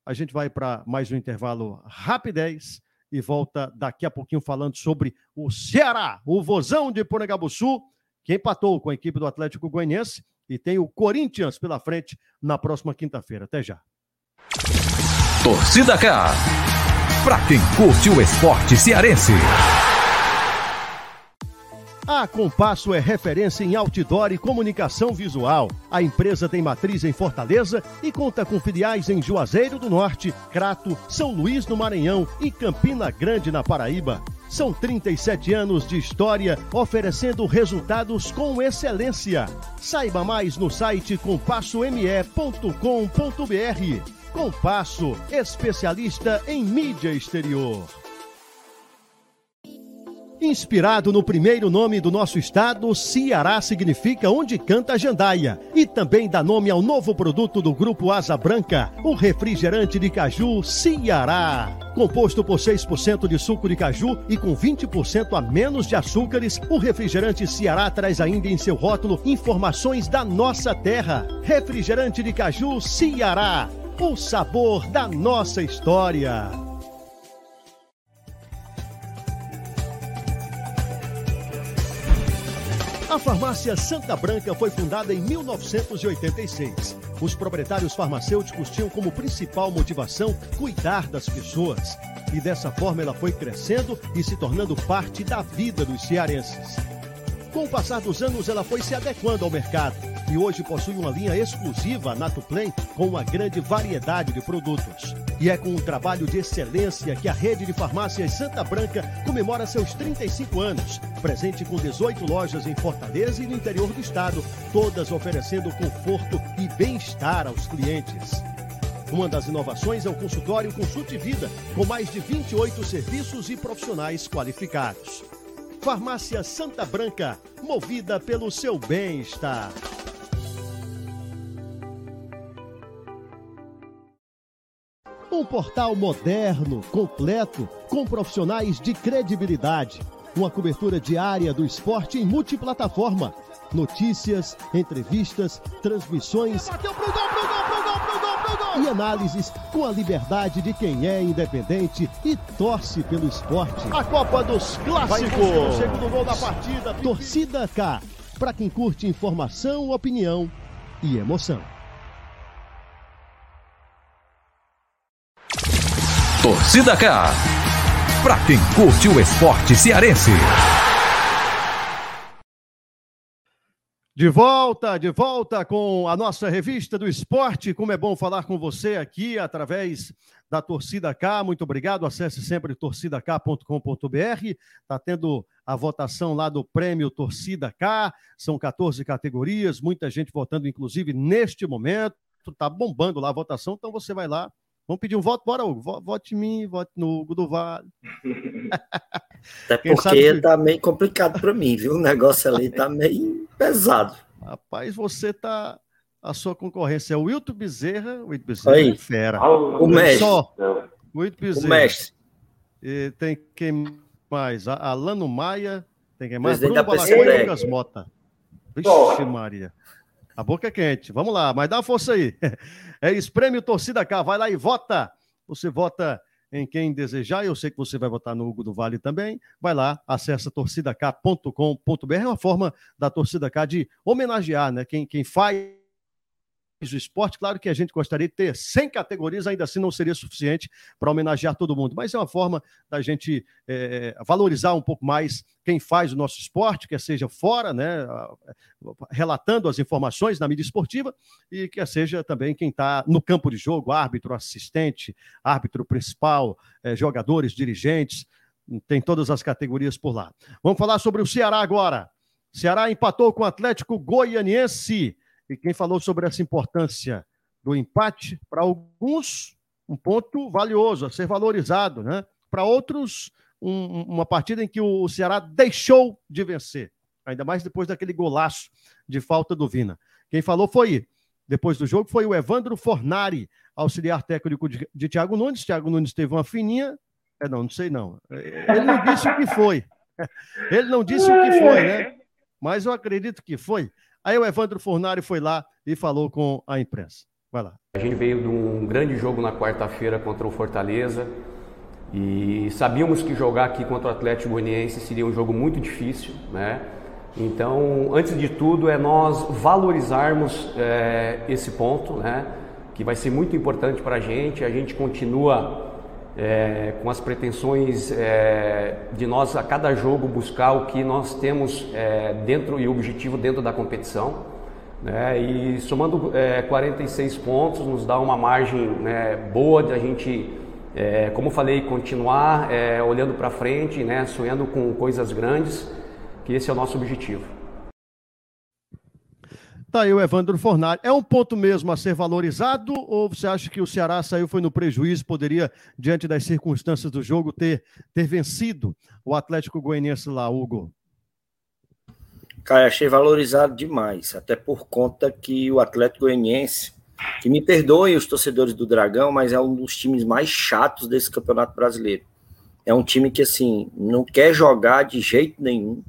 A gente vai para mais um intervalo rapidez e volta daqui a pouquinho falando sobre o Ceará, o Vozão de Porangabuçu que empatou com a equipe do Atlético Goianiense e tem o Corinthians pela frente na próxima quinta-feira. Até já. Torcida K. Pra quem curte o esporte cearense. A Compasso é referência em outdoor e comunicação visual. A empresa tem matriz em Fortaleza e conta com filiais em Juazeiro do Norte, Crato, São Luís no Maranhão e Campina Grande na Paraíba. São 37 anos de história oferecendo resultados com excelência. Saiba mais no site compassome.com.br. Compasso, especialista em mídia exterior. Inspirado no primeiro nome do nosso estado, Ceará significa onde canta a jandaia. E também dá nome ao novo produto do Grupo Asa Branca, o refrigerante de caju Ceará. Composto por 6% de suco de caju e com 20% a menos de açúcares, o refrigerante Ceará traz ainda em seu rótulo informações da nossa terra. Refrigerante de caju Ceará, o sabor da nossa história. A farmácia Santa Branca foi fundada em 1986. Os proprietários farmacêuticos tinham como principal motivação cuidar das pessoas. E dessa forma ela foi crescendo e se tornando parte da vida dos cearenses. Com o passar dos anos, ela foi se adequando ao mercado e hoje possui uma linha exclusiva Nato Play com uma grande variedade de produtos. E é com um trabalho de excelência que a rede de farmácias Santa Branca comemora seus 35 anos, presente com 18 lojas em Fortaleza e no interior do estado, todas oferecendo conforto e bem-estar aos clientes. Uma das inovações é o consultório Consulte Vida, com mais de 28 serviços e profissionais qualificados. Farmácia Santa Branca, movida pelo seu bem-estar. Um portal moderno, completo, com profissionais de credibilidade. Uma cobertura diária do esporte em multiplataforma. Notícias, entrevistas, transmissões. Bateu pro gol, pro E análises com a liberdade de quem é independente e torce pelo esporte. A Copa dos Clássicos. segundo gol da partida. Torcida K. Para quem curte informação, opinião e emoção. Torcida K. Pra quem curte o esporte cearense. De volta, de volta com a nossa revista do esporte. Como é bom falar com você aqui através da Torcida K. Muito obrigado. Acesse sempre torcidak.com.br. Está tendo a votação lá do prêmio Torcida K. São 14 categorias, muita gente votando, inclusive, neste momento. Está bombando lá a votação, então você vai lá. Vamos pedir um voto, bora, Hugo. Vote em mim, vote no Hugo do Vale. Até porque que... tá meio complicado para mim, viu? O negócio ali tá meio pesado. Rapaz, você tá. A sua concorrência é o Wilton Bezerra. O Wilton Bezerra Aí. é fera. O mestre. Só. O Wilton Bezerra. O mestre. E tem quem mais? Alano Maia. Tem quem mais? Bruno Balacó e Lucas Mota. Vixe, Maria. A boca é quente. Vamos lá, mas dá força aí. É isso, Prêmio Torcida K. Vai lá e vota. Você vota em quem desejar. Eu sei que você vai votar no Hugo do Vale também. Vai lá, acessa torcidak.com.br. É uma forma da Torcida K de homenagear né, quem, quem faz o esporte. Claro que a gente gostaria de ter 100 categorias, ainda assim não seria suficiente para homenagear todo mundo, mas é uma forma da gente é, valorizar um pouco mais quem faz o nosso esporte, quer seja fora, né, relatando as informações na mídia esportiva, e quer seja também quem está no campo de jogo, árbitro, assistente, árbitro principal, é, jogadores, dirigentes, tem todas as categorias por lá. Vamos falar sobre o Ceará agora. Ceará empatou com o Atlético Goianiense e quem falou sobre essa importância do empate, para alguns, um ponto valioso a ser valorizado, né? Para outros, um, uma partida em que o Ceará deixou de vencer, ainda mais depois daquele golaço de falta do Vina. Quem falou foi, depois do jogo, foi o Evandro Fornari, auxiliar técnico de, de Thiago Nunes. Thiago Nunes teve uma fininha. É, não, não sei não. Ele não disse o que foi. Ele não disse o que foi, né? Mas eu acredito que foi. Aí o Evandro Fornari foi lá e falou com a imprensa. Vai lá. A gente veio de um grande jogo na quarta-feira contra o Fortaleza e sabíamos que jogar aqui contra o Atlético Goianiense seria um jogo muito difícil, né? Então, antes de tudo, é nós valorizarmos é, esse ponto, né? Que vai ser muito importante para a gente. A gente continua é, com as pretensões é, de nós a cada jogo buscar o que nós temos é, dentro e objetivo dentro da competição. Né? E somando 46 é, pontos nos dá uma margem né, boa de a gente, é, como falei, continuar é, olhando para frente, né, sonhando com coisas grandes, que esse é o nosso objetivo. Tá aí o Evandro Fornari. É um ponto mesmo a ser valorizado ou você acha que o Ceará saiu foi no prejuízo, poderia, diante das circunstâncias do jogo, ter, ter vencido o Atlético Goianiense lá, Hugo? Cara, achei valorizado demais, até por conta que o Atlético Goianiense, que me perdoem os torcedores do Dragão, mas é um dos times mais chatos desse Campeonato Brasileiro. É um time que, assim, não quer jogar de jeito nenhum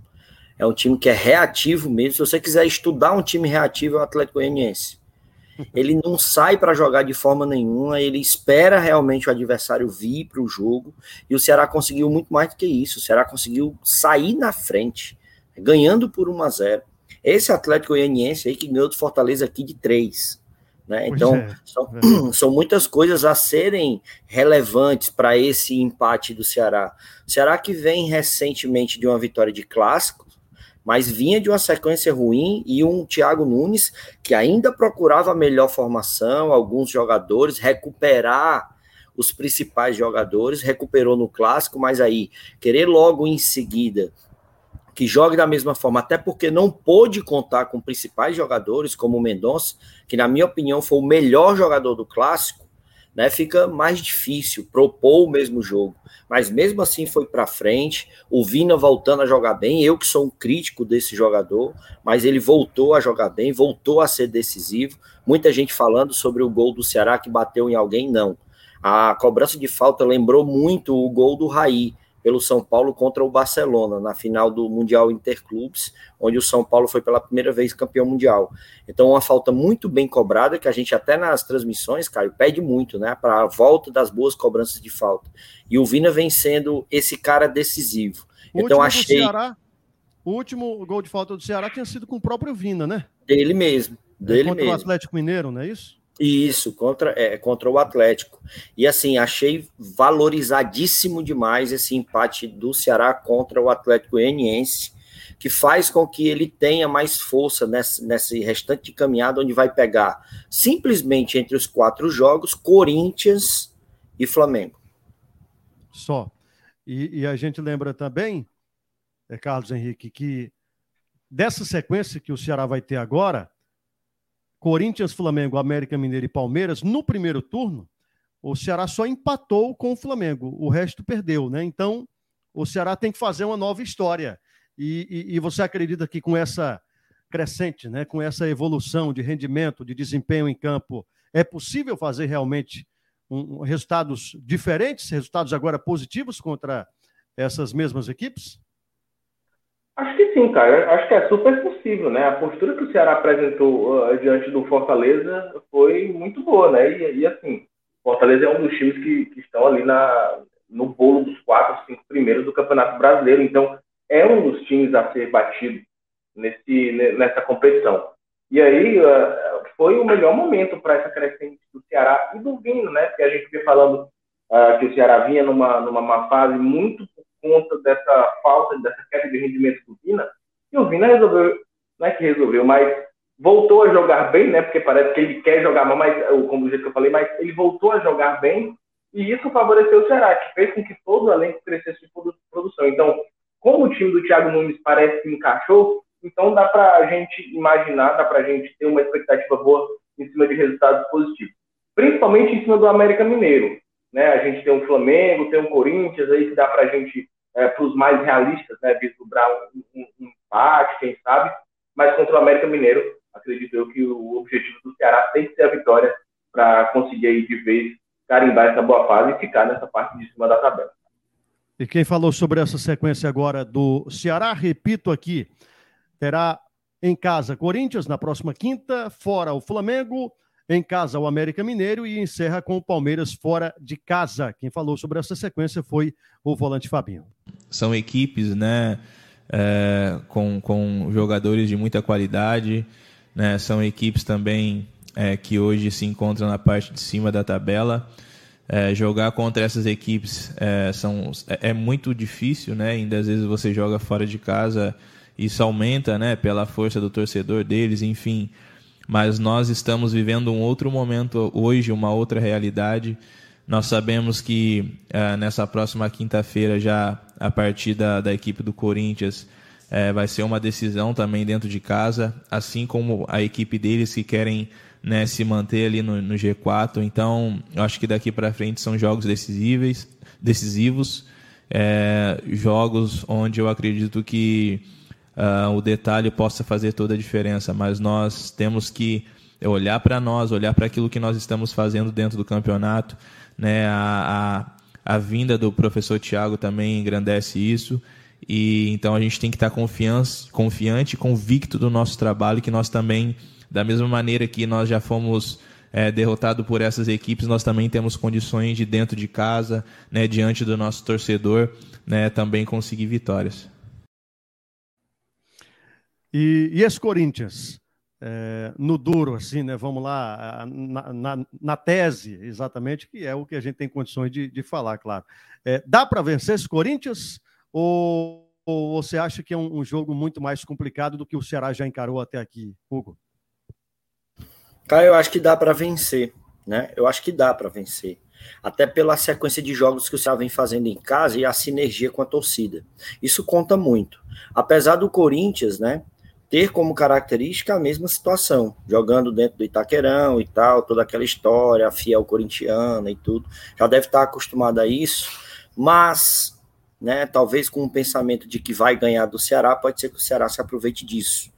é um time que é reativo mesmo. Se você quiser estudar um time reativo, é o Atlético Goianiense. Ele não sai para jogar de forma nenhuma, ele espera realmente o adversário vir para o jogo. E o Ceará conseguiu muito mais do que isso. O Ceará conseguiu sair na frente, ganhando por 1 a 0. Esse Atlético Goianiense aí que ganhou do Fortaleza aqui de 3. Né? Então, é, são, é. são, muitas coisas a serem relevantes para esse empate do Ceará. O Ceará que vem recentemente de uma vitória de clássico, mas vinha de uma sequência ruim e um Thiago Nunes que ainda procurava melhor formação, alguns jogadores, recuperar os principais jogadores, recuperou no clássico, mas aí querer logo em seguida que jogue da mesma forma, até porque não pôde contar com principais jogadores como o Mendonça, que na minha opinião foi o melhor jogador do clássico, né, fica mais difícil propor o mesmo jogo. Mas mesmo assim foi para frente, o Vina voltando a jogar bem, eu que sou um crítico desse jogador, mas ele voltou a jogar bem, voltou a ser decisivo. Muita gente falando sobre o gol do Ceará que bateu em alguém, não. A cobrança de falta lembrou muito o gol do Raí, pelo São Paulo contra o Barcelona, na final do Mundial Interclubes, onde o São Paulo foi pela primeira vez campeão mundial. Então, uma falta muito bem cobrada, que a gente até nas transmissões, Caio, pede muito, né, para a volta das boas cobranças de falta. E o Vina vem sendo esse cara decisivo. O então, achei. Ceará, o último gol de falta do Ceará tinha sido com o próprio Vina, né? Dele mesmo. Dele contra mesmo. o Atlético Mineiro, não é isso? Isso, contra, é, contra o Atlético. E assim, achei valorizadíssimo demais esse empate do Ceará contra o Atlético Goianiense. que faz com que ele tenha mais força nesse, nesse restante de caminhada, onde vai pegar simplesmente entre os quatro jogos Corinthians e Flamengo. Só. E, e a gente lembra também, é, Carlos Henrique, que dessa sequência que o Ceará vai ter agora, Corinthians, Flamengo, América Mineiro e Palmeiras, no primeiro turno, o Ceará só empatou com o Flamengo, o resto perdeu, né? Então, o Ceará tem que fazer uma nova história. E, e, e você acredita que com essa crescente, né, com essa evolução de rendimento, de desempenho em campo, é possível fazer realmente um, resultados diferentes, resultados agora positivos contra essas mesmas equipes? Acho que sim, cara. Acho que é super possível, né? A postura que o Ceará apresentou uh, diante do Fortaleza foi muito boa, né? E, e assim, Fortaleza é um dos times que, que estão ali na, no bolo dos quatro, cinco primeiros do Campeonato Brasileiro. Então, é um dos times a ser batido nesse, nessa competição. E aí, uh, foi o melhor momento para essa crescente do Ceará e do Vinho, né? Porque a gente vem falando uh, que o Ceará vinha numa, numa má fase muito conta dessa falta, dessa queda de rendimento do Vina, e o Vina resolveu, não é que resolveu, mas voltou a jogar bem, né? Porque parece que ele quer jogar mais, como do jeito que eu falei, mas ele voltou a jogar bem, e isso favoreceu o Ceará, que fez com que todo o elenco crescesse de produção. Então, como o time do Thiago Nunes parece que encaixou, então dá para a gente imaginar, dá para a gente ter uma expectativa boa em cima de resultados positivos. Principalmente em cima do América Mineiro. Né? A gente tem um Flamengo, tem um Corinthians aí que dá para a gente é, para os mais realistas, né, vislumbrar um, um, um empate, quem sabe, mas contra o América Mineiro, acredito eu que o objetivo do Ceará tem que ser a vitória para conseguir aí de vez carimbar essa boa fase e ficar nessa parte de cima da tabela. E quem falou sobre essa sequência agora do Ceará, repito aqui, terá em casa Corinthians na próxima quinta, fora o Flamengo, em casa o América Mineiro e encerra com o Palmeiras fora de casa. Quem falou sobre essa sequência foi o volante Fabinho. São equipes, né, é, com, com jogadores de muita qualidade, né, são equipes também é, que hoje se encontram na parte de cima da tabela. É, jogar contra essas equipes é, são, é, é, muito difícil, né? Ainda às vezes você joga fora de casa, isso aumenta, né? Pela força do torcedor deles, enfim mas nós estamos vivendo um outro momento hoje, uma outra realidade. Nós sabemos que uh, nessa próxima quinta-feira, já a partida da equipe do Corinthians uh, vai ser uma decisão também dentro de casa, assim como a equipe deles que querem né, se manter ali no, no G4. Então, eu acho que daqui para frente são jogos decisíveis, decisivos, é, jogos onde eu acredito que uh, o detalhe possa fazer toda a diferença, mas nós temos que olhar para nós, olhar para aquilo que nós estamos fazendo dentro do campeonato. Né? A, a, a vinda do professor Tiago também engrandece isso. E então a gente tem que estar confiante, confiante, convicto do nosso trabalho, que nós também, da mesma maneira que nós já fomos é, derrotados por essas equipes, nós também temos condições de dentro de casa, né, diante do nosso torcedor, né, também conseguir vitórias. E, e esse Corinthians, é, no duro, assim, né? Vamos lá, na, na, na, tese, exatamente, que é o que a gente tem condições de, de falar, claro. É, dá para vencer esse Corinthians? Ou, ou, você acha que é um, um, jogo muito mais complicado do que o Ceará já encarou até aqui, Hugo? Cara, eu acho que dá para vencer, né? Eu acho que dá para vencer. Até pela sequência de jogos que o Ceará vem fazendo em casa e a sinergia com a torcida. Isso conta muito. Apesar do Corinthians, né? Ter como característica a mesma situação, jogando dentro do Itaquerão e tal, toda aquela história, a fiel corintiana e tudo, já deve estar acostumado a isso, mas, né, talvez com o pensamento de que vai ganhar do Ceará, pode ser que o Ceará se aproveite disso.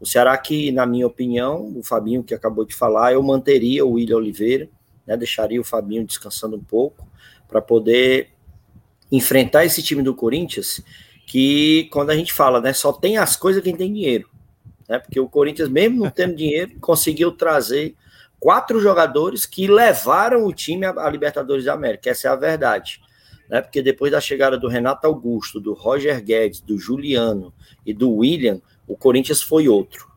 O Ceará que, na minha opinião, o Fabinho que acabou de falar, eu manteria o William Oliveira, né, deixaria o Fabinho descansando um pouco, para poder enfrentar esse time do Corinthians, que quando a gente fala, né, só tem as coisas quem tem dinheiro, né? Porque o Corinthians, mesmo não tendo dinheiro, conseguiu trazer quatro jogadores que levaram o time à Libertadores da América. Essa é a verdade. Né? Porque depois da chegada do Renato Augusto, do Roger Guedes, do Juliano e do William, o Corinthians foi outro.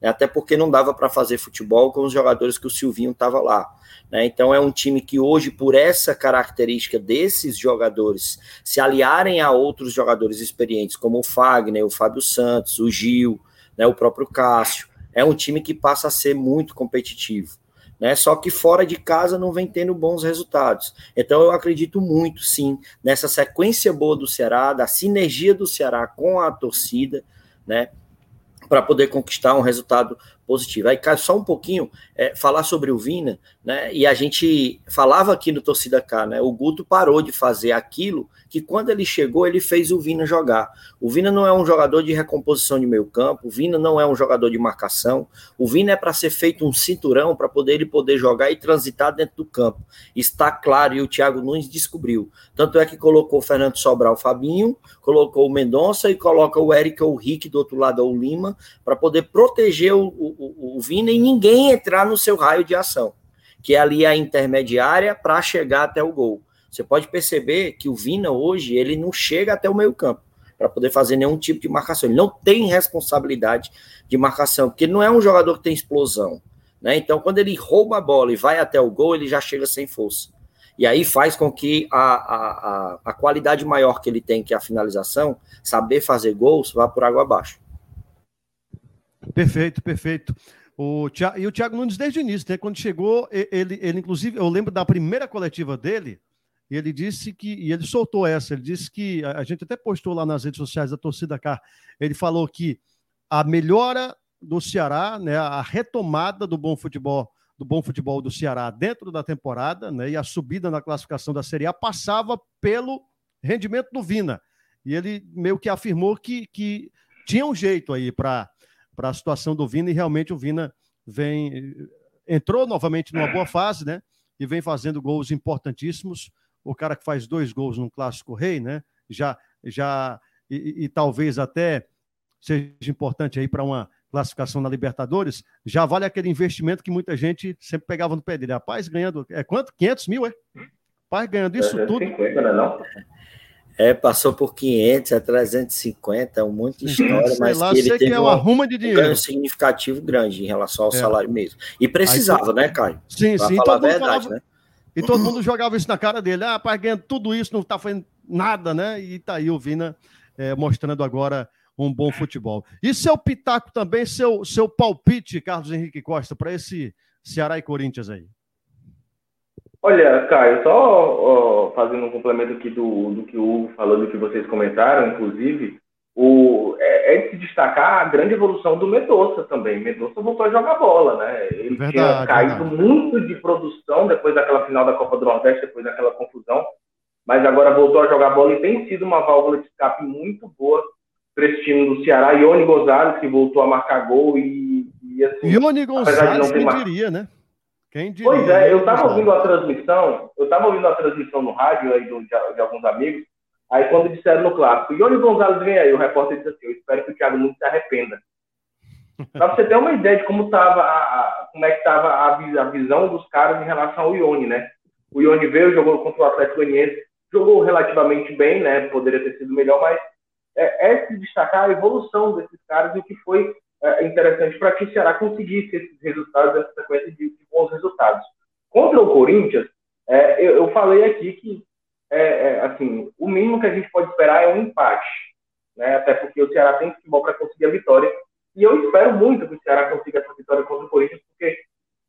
né? até porque não dava para fazer futebol com os jogadores que o Silvinho estava lá. Né? Então é um time que hoje, por essa característica desses jogadores se aliarem a outros jogadores experientes, como o Fagner, o Fábio Santos, o Gil, né, o próprio Cássio, é um time que passa a ser muito competitivo. Né? Só que fora de casa não vem tendo bons resultados. Então eu acredito muito, sim, nessa sequência boa do Ceará, da sinergia do Ceará com a torcida, né? Para poder conquistar um resultado positivo. Aí, só um pouquinho, é, falar sobre o Vina, né? E a gente falava aqui no Torcida K, né? O Guto parou de fazer aquilo que quando ele chegou, ele fez o Vina jogar. O Vina não é um jogador de recomposição de meio campo, o Vina não é um jogador de marcação, o Vina é para ser feito um cinturão para poder ele poder jogar e transitar dentro do campo. Está claro, e o Thiago Nunes descobriu. Tanto é que colocou o Fernando Sobral Fabinho, colocou o Mendonça e coloca o Eric ou o Rick do outro lado, o Lima, para poder proteger o, o, o Vina e ninguém entrar no seu raio de ação, que é ali a intermediária para chegar até o gol. Você pode perceber que o Vina hoje ele não chega até o meio campo para poder fazer nenhum tipo de marcação. Ele não tem responsabilidade de marcação, porque não é um jogador que tem explosão. Né? Então, quando ele rouba a bola e vai até o gol, ele já chega sem força. E aí faz com que a, a, a, a qualidade maior que ele tem, que é a finalização, saber fazer gols, vá por água abaixo. Perfeito, perfeito. O Thiago, e o Thiago Nunes, desde o início, né? quando chegou, ele, ele, inclusive, eu lembro da primeira coletiva dele, e ele disse que, e ele soltou essa, ele disse que, a, gente até postou lá nas redes sociais da torcida cá, ele falou que a melhora do Ceará, né, a retomada do bom futebol, do bom futebol do Ceará dentro da temporada, né, e a subida na classificação da Série A passava pelo rendimento do Vina. E ele meio que afirmou que, que tinha um jeito aí para a situação do Vina, e realmente o Vina vem entrou novamente numa boa fase, né? E vem fazendo gols importantíssimos o cara que faz dois gols num clássico rei, né? Já, já e, e talvez até seja importante aí para uma classificação na Libertadores, já vale aquele investimento que muita gente sempre pegava no pé dele. Rapaz, ganhando, é quanto? 500 mil, é? Rapaz, ganhando isso é, tudo. 50, não é não? É, passou por 500 a 350, um monte de história, mas lá, que ele teve que é uma de dinheiro. um ganho significativo grande em relação ao é. salário mesmo. E precisava, Aí, né, Caio? Sim, Pra sim. Falar a verdade, falava, né? E todo mundo jogava isso na cara dele. Ah, rapaz, ganhando tudo isso, não está fazendo nada, né? E tá aí o Vina é, mostrando agora um bom futebol. E seu pitaco também, seu, seu palpite, Carlos Henrique Costa, para esse Ceará e Corinthians aí? Olha, Caio, só ó, fazendo um complemento aqui do, do que o Hugo falou, do que vocês comentaram, inclusive, o, é, é, de se destacar a grande evolução do Medoça também. Medoça voltou a jogar bola, né? Ele verdade, tinha caído verdade. muito de produção depois daquela final da Copa do Nordeste, depois daquela confusão, mas agora voltou a jogar bola e tem sido uma válvula de escape muito boa para esse time do Ceará. Ione Gonzalez, que voltou a marcar gol e, e assim. Ione Gonzalez, quem diria, né? Quem diria? Pois é, eu estava ouvindo a transmissão, eu estava ouvindo a transmissão no rádio aí do, de, de alguns amigos. Aí quando disseram no clássico, Ione Gonzalez vem aí, o repórter disse assim, eu espero que o Thiago Nunes se arrependa. Para você ter uma ideia de como tava a, a como é que estava a, a, visão dos caras em relação ao Ione, né? O Ione veio, jogou contra o Atlético Goianiense, jogou relativamente bem, né? Poderia ter sido melhor, mas é, é se destacar a evolução desses caras e o que foi é, interessante para que o Ceará conseguisse esses resultados, essa sequência de, de bons resultados. Contra o Corinthians, é, eu, eu falei aqui que é, é, assim, o mínimo que a gente pode esperar é um empate, né? Até porque o Ceará tem futebol para conseguir a vitória. E eu espero muito que o Ceará consiga essa vitória contra o Corinthians, porque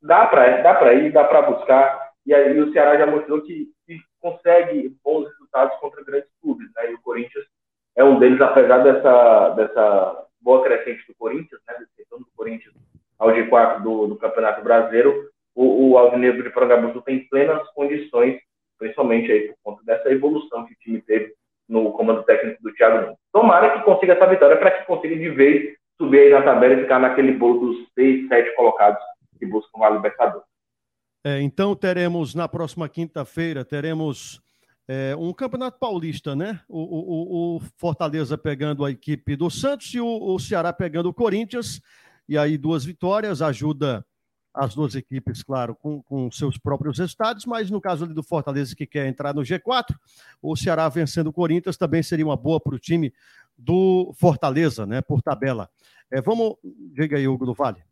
dá para dá ir, dá para buscar. E aí o Ceará já mostrou que, que, consegue bons resultados contra grandes clubes, né? E o Corinthians é um deles, apesar dessa, dessa boa crescente do Corinthians, né? Desse retorno do Corinthians ao G4 do, do Campeonato Brasileiro, o, o Alvinegro de Parangabuçu tem plenas condições principalmente aí por conta dessa evolução que o time teve no comando técnico do Thiago Nunes. Tomara que consiga essa vitória para que consiga de vez subir aí na tabela e ficar naquele bolo dos seis, sete colocados que buscam a Libertadores. É, então teremos na próxima quinta-feira teremos é, um campeonato paulista, né? O, o, o, Fortaleza pegando a equipe do Santos e o, o Ceará pegando o Corinthians. E aí duas vitórias ajuda as duas equipes, claro, com, com seus próprios resultados, mas no caso ali do Fortaleza que quer entrar no G4, o Ceará vencendo o Corinthians também seria uma boa para o time do Fortaleza, né, por tabela. É, vamos, diga aí, Hugo do Vale.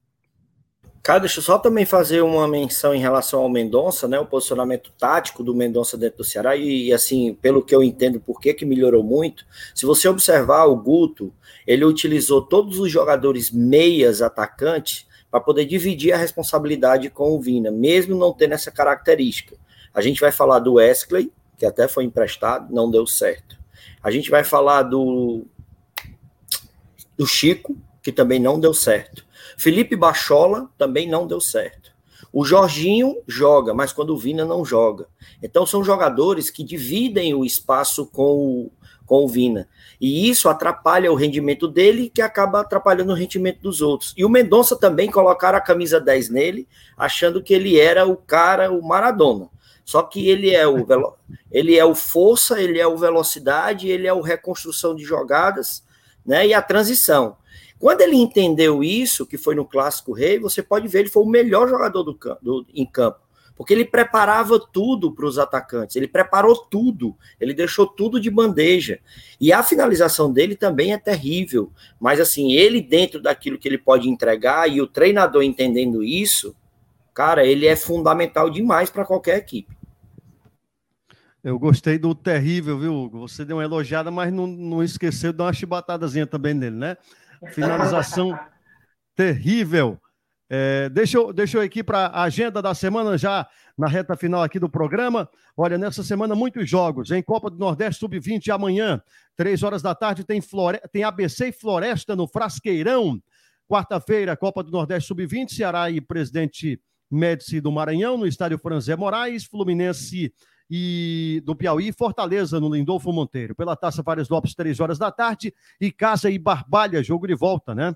Cara, deixa eu só também fazer uma menção em relação ao Mendonça, né? O posicionamento tático do Mendonça dentro do Ceará, e, e, assim, pelo que eu entendo, por que, melhorou muito. Se você observar o Guto, ele utilizou todos os jogadores meias atacantes para poder dividir a responsabilidade com o Vina, mesmo não tendo essa característica. A gente vai falar do Wesley, que até foi emprestado, não deu certo. A gente vai falar do, do Chico, que também não deu certo. Felipe Bachola também não deu certo. O Jorginho joga, mas quando o Vina não joga. Então são jogadores que dividem o espaço com o, com o Vina. E isso atrapalha o rendimento dele, que acaba atrapalhando o rendimento dos outros. E o Mendonça também colocaram a camisa 10 nele, achando que ele era o cara, o Maradona. Só que ele é o velo... ele é o força, ele é o velocidade, ele é o reconstrução de jogadas, né? E a transição. Quando ele entendeu isso, que foi no Clássico Rei, você pode ver, ele foi o melhor jogador do, do em campo. Porque ele preparava tudo para os atacantes, ele preparou tudo, ele deixou tudo de bandeja. E a finalização dele também é terrível. Mas assim, ele dentro daquilo que ele pode entregar e o treinador entendendo isso, cara, ele é fundamental demais para qualquer equipe. Eu gostei do terrível, viu, Hugo? Você deu uma elogiada, mas não, não esqueceu de dar uma chibatadazinha também nele, né? Finalização terrível. É, deixa, eu, deixa eu aqui para a agenda da semana, já na reta final aqui do programa. Olha, nessa semana, muitos jogos. Em Copa do Nordeste Sub-20, amanhã, três horas da tarde, tem, Flore... tem ABC e Floresta no Frasqueirão. Quarta-feira, Copa do Nordeste Sub-20, Ceará e Presidente Médici do Maranhão, no estádio Franzé Moraes, Fluminense e do Piauí, Fortaleza no Lindolfo Monteiro. Pela Taça Vários Lopes, três horas da tarde, e Casa e Barbalha, jogo de volta, né?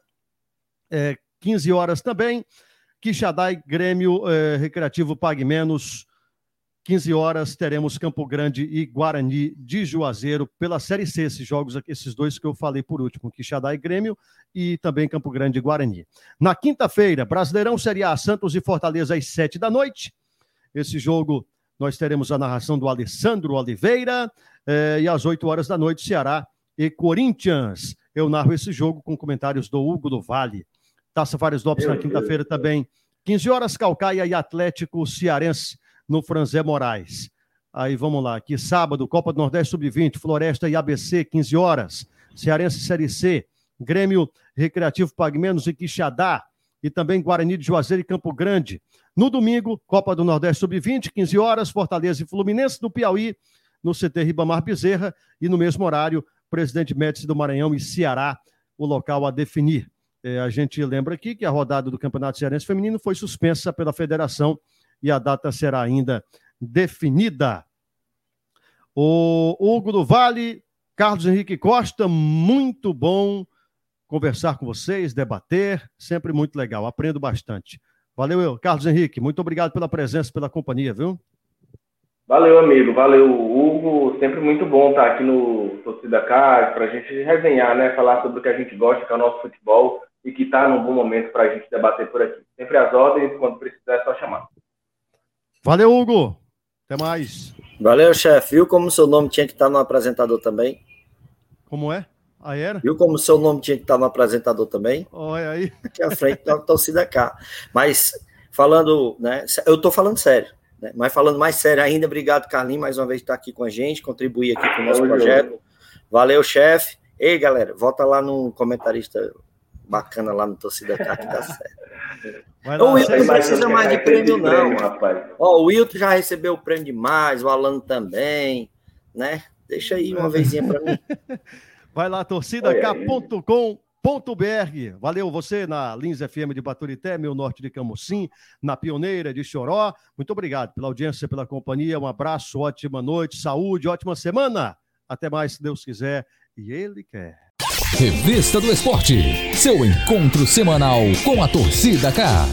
É, 15 horas também. Quixadai, Grêmio é, Recreativo Pague Menos. 15 horas teremos Campo Grande e Guarani de Juazeiro pela Série C, esses jogos, esses dois que eu falei por último, Quixadá e Grêmio e também Campo Grande e Guarani. Na quinta-feira, Brasileirão Série A, Santos e Fortaleza às sete da noite. Esse jogo nós teremos a narração do Alessandro Oliveira eh, e às 8 horas da noite, Ceará e Corinthians. Eu narro esse jogo com comentários do Hugo do Vale. Taça Fares Lopes na quinta-feira também. 15 horas, Calcaia e Atlético Cearense no Franzé Moraes. Aí vamos lá, aqui sábado, Copa do Nordeste Sub-20, Floresta e ABC, 15 horas. Cearense Série C, Grêmio Recreativo Pagmenos e Quixadá. E também Guarani de Juazeiro e Campo Grande. No domingo, Copa do Nordeste Sub-20, 15 horas, Fortaleza e Fluminense do Piauí, no CT Ribamar Bezerra, e no mesmo horário, Presidente Médici do Maranhão e Ceará, o local a definir. É, a gente lembra aqui que a rodada do Campeonato Cearense Feminino foi suspensa pela federação e a data será ainda definida. O Hugo do Vale, Carlos Henrique Costa, muito bom conversar com vocês, debater, sempre muito legal, aprendo bastante. Valeu, eu. Carlos Henrique, muito obrigado pela presença, pela companhia, viu? Valeu, amigo. Valeu, Hugo. Sempre muito bom estar aqui no Torcida Cá para a gente resenhar, né? Falar sobre o que a gente gosta, que é o nosso futebol e que está num bom momento para a gente debater por aqui. Sempre as ordens, quando precisar é só chamar. Valeu, Hugo. Até mais. Valeu, chefe. Viu como seu nome tinha que estar no apresentador também? Como é? Aí era? Viu como seu nome tinha que estar no apresentador também? Olha aí. Aqui à frente da torcida cá. Mas falando, né? Eu tô falando sério. Né, mas falando mais sério ainda, obrigado, Carlinhos, mais uma vez estar aqui com a gente, contribuir aqui com o nosso projeto. Valeu, chefe. Ei, galera, volta lá no comentarista bacana lá no Torcida Cá que tá certo. o Wilton não precisa mais de prêmio, não. rapaz. Ó, o Wilton já recebeu o prêmio demais, o Alan também, né? Deixa aí uma vezinha para mim. Vai lá, torcidak.com.br. Valeu você na Lins FM de Baturité, meu norte de Camusim, na Pioneira de Choró. Muito obrigado pela audiência, pela companhia. Um abraço, ótima noite, saúde, ótima semana. Até mais, se Deus quiser. E Ele quer. Revista do Esporte, seu encontro semanal com a torcida cá.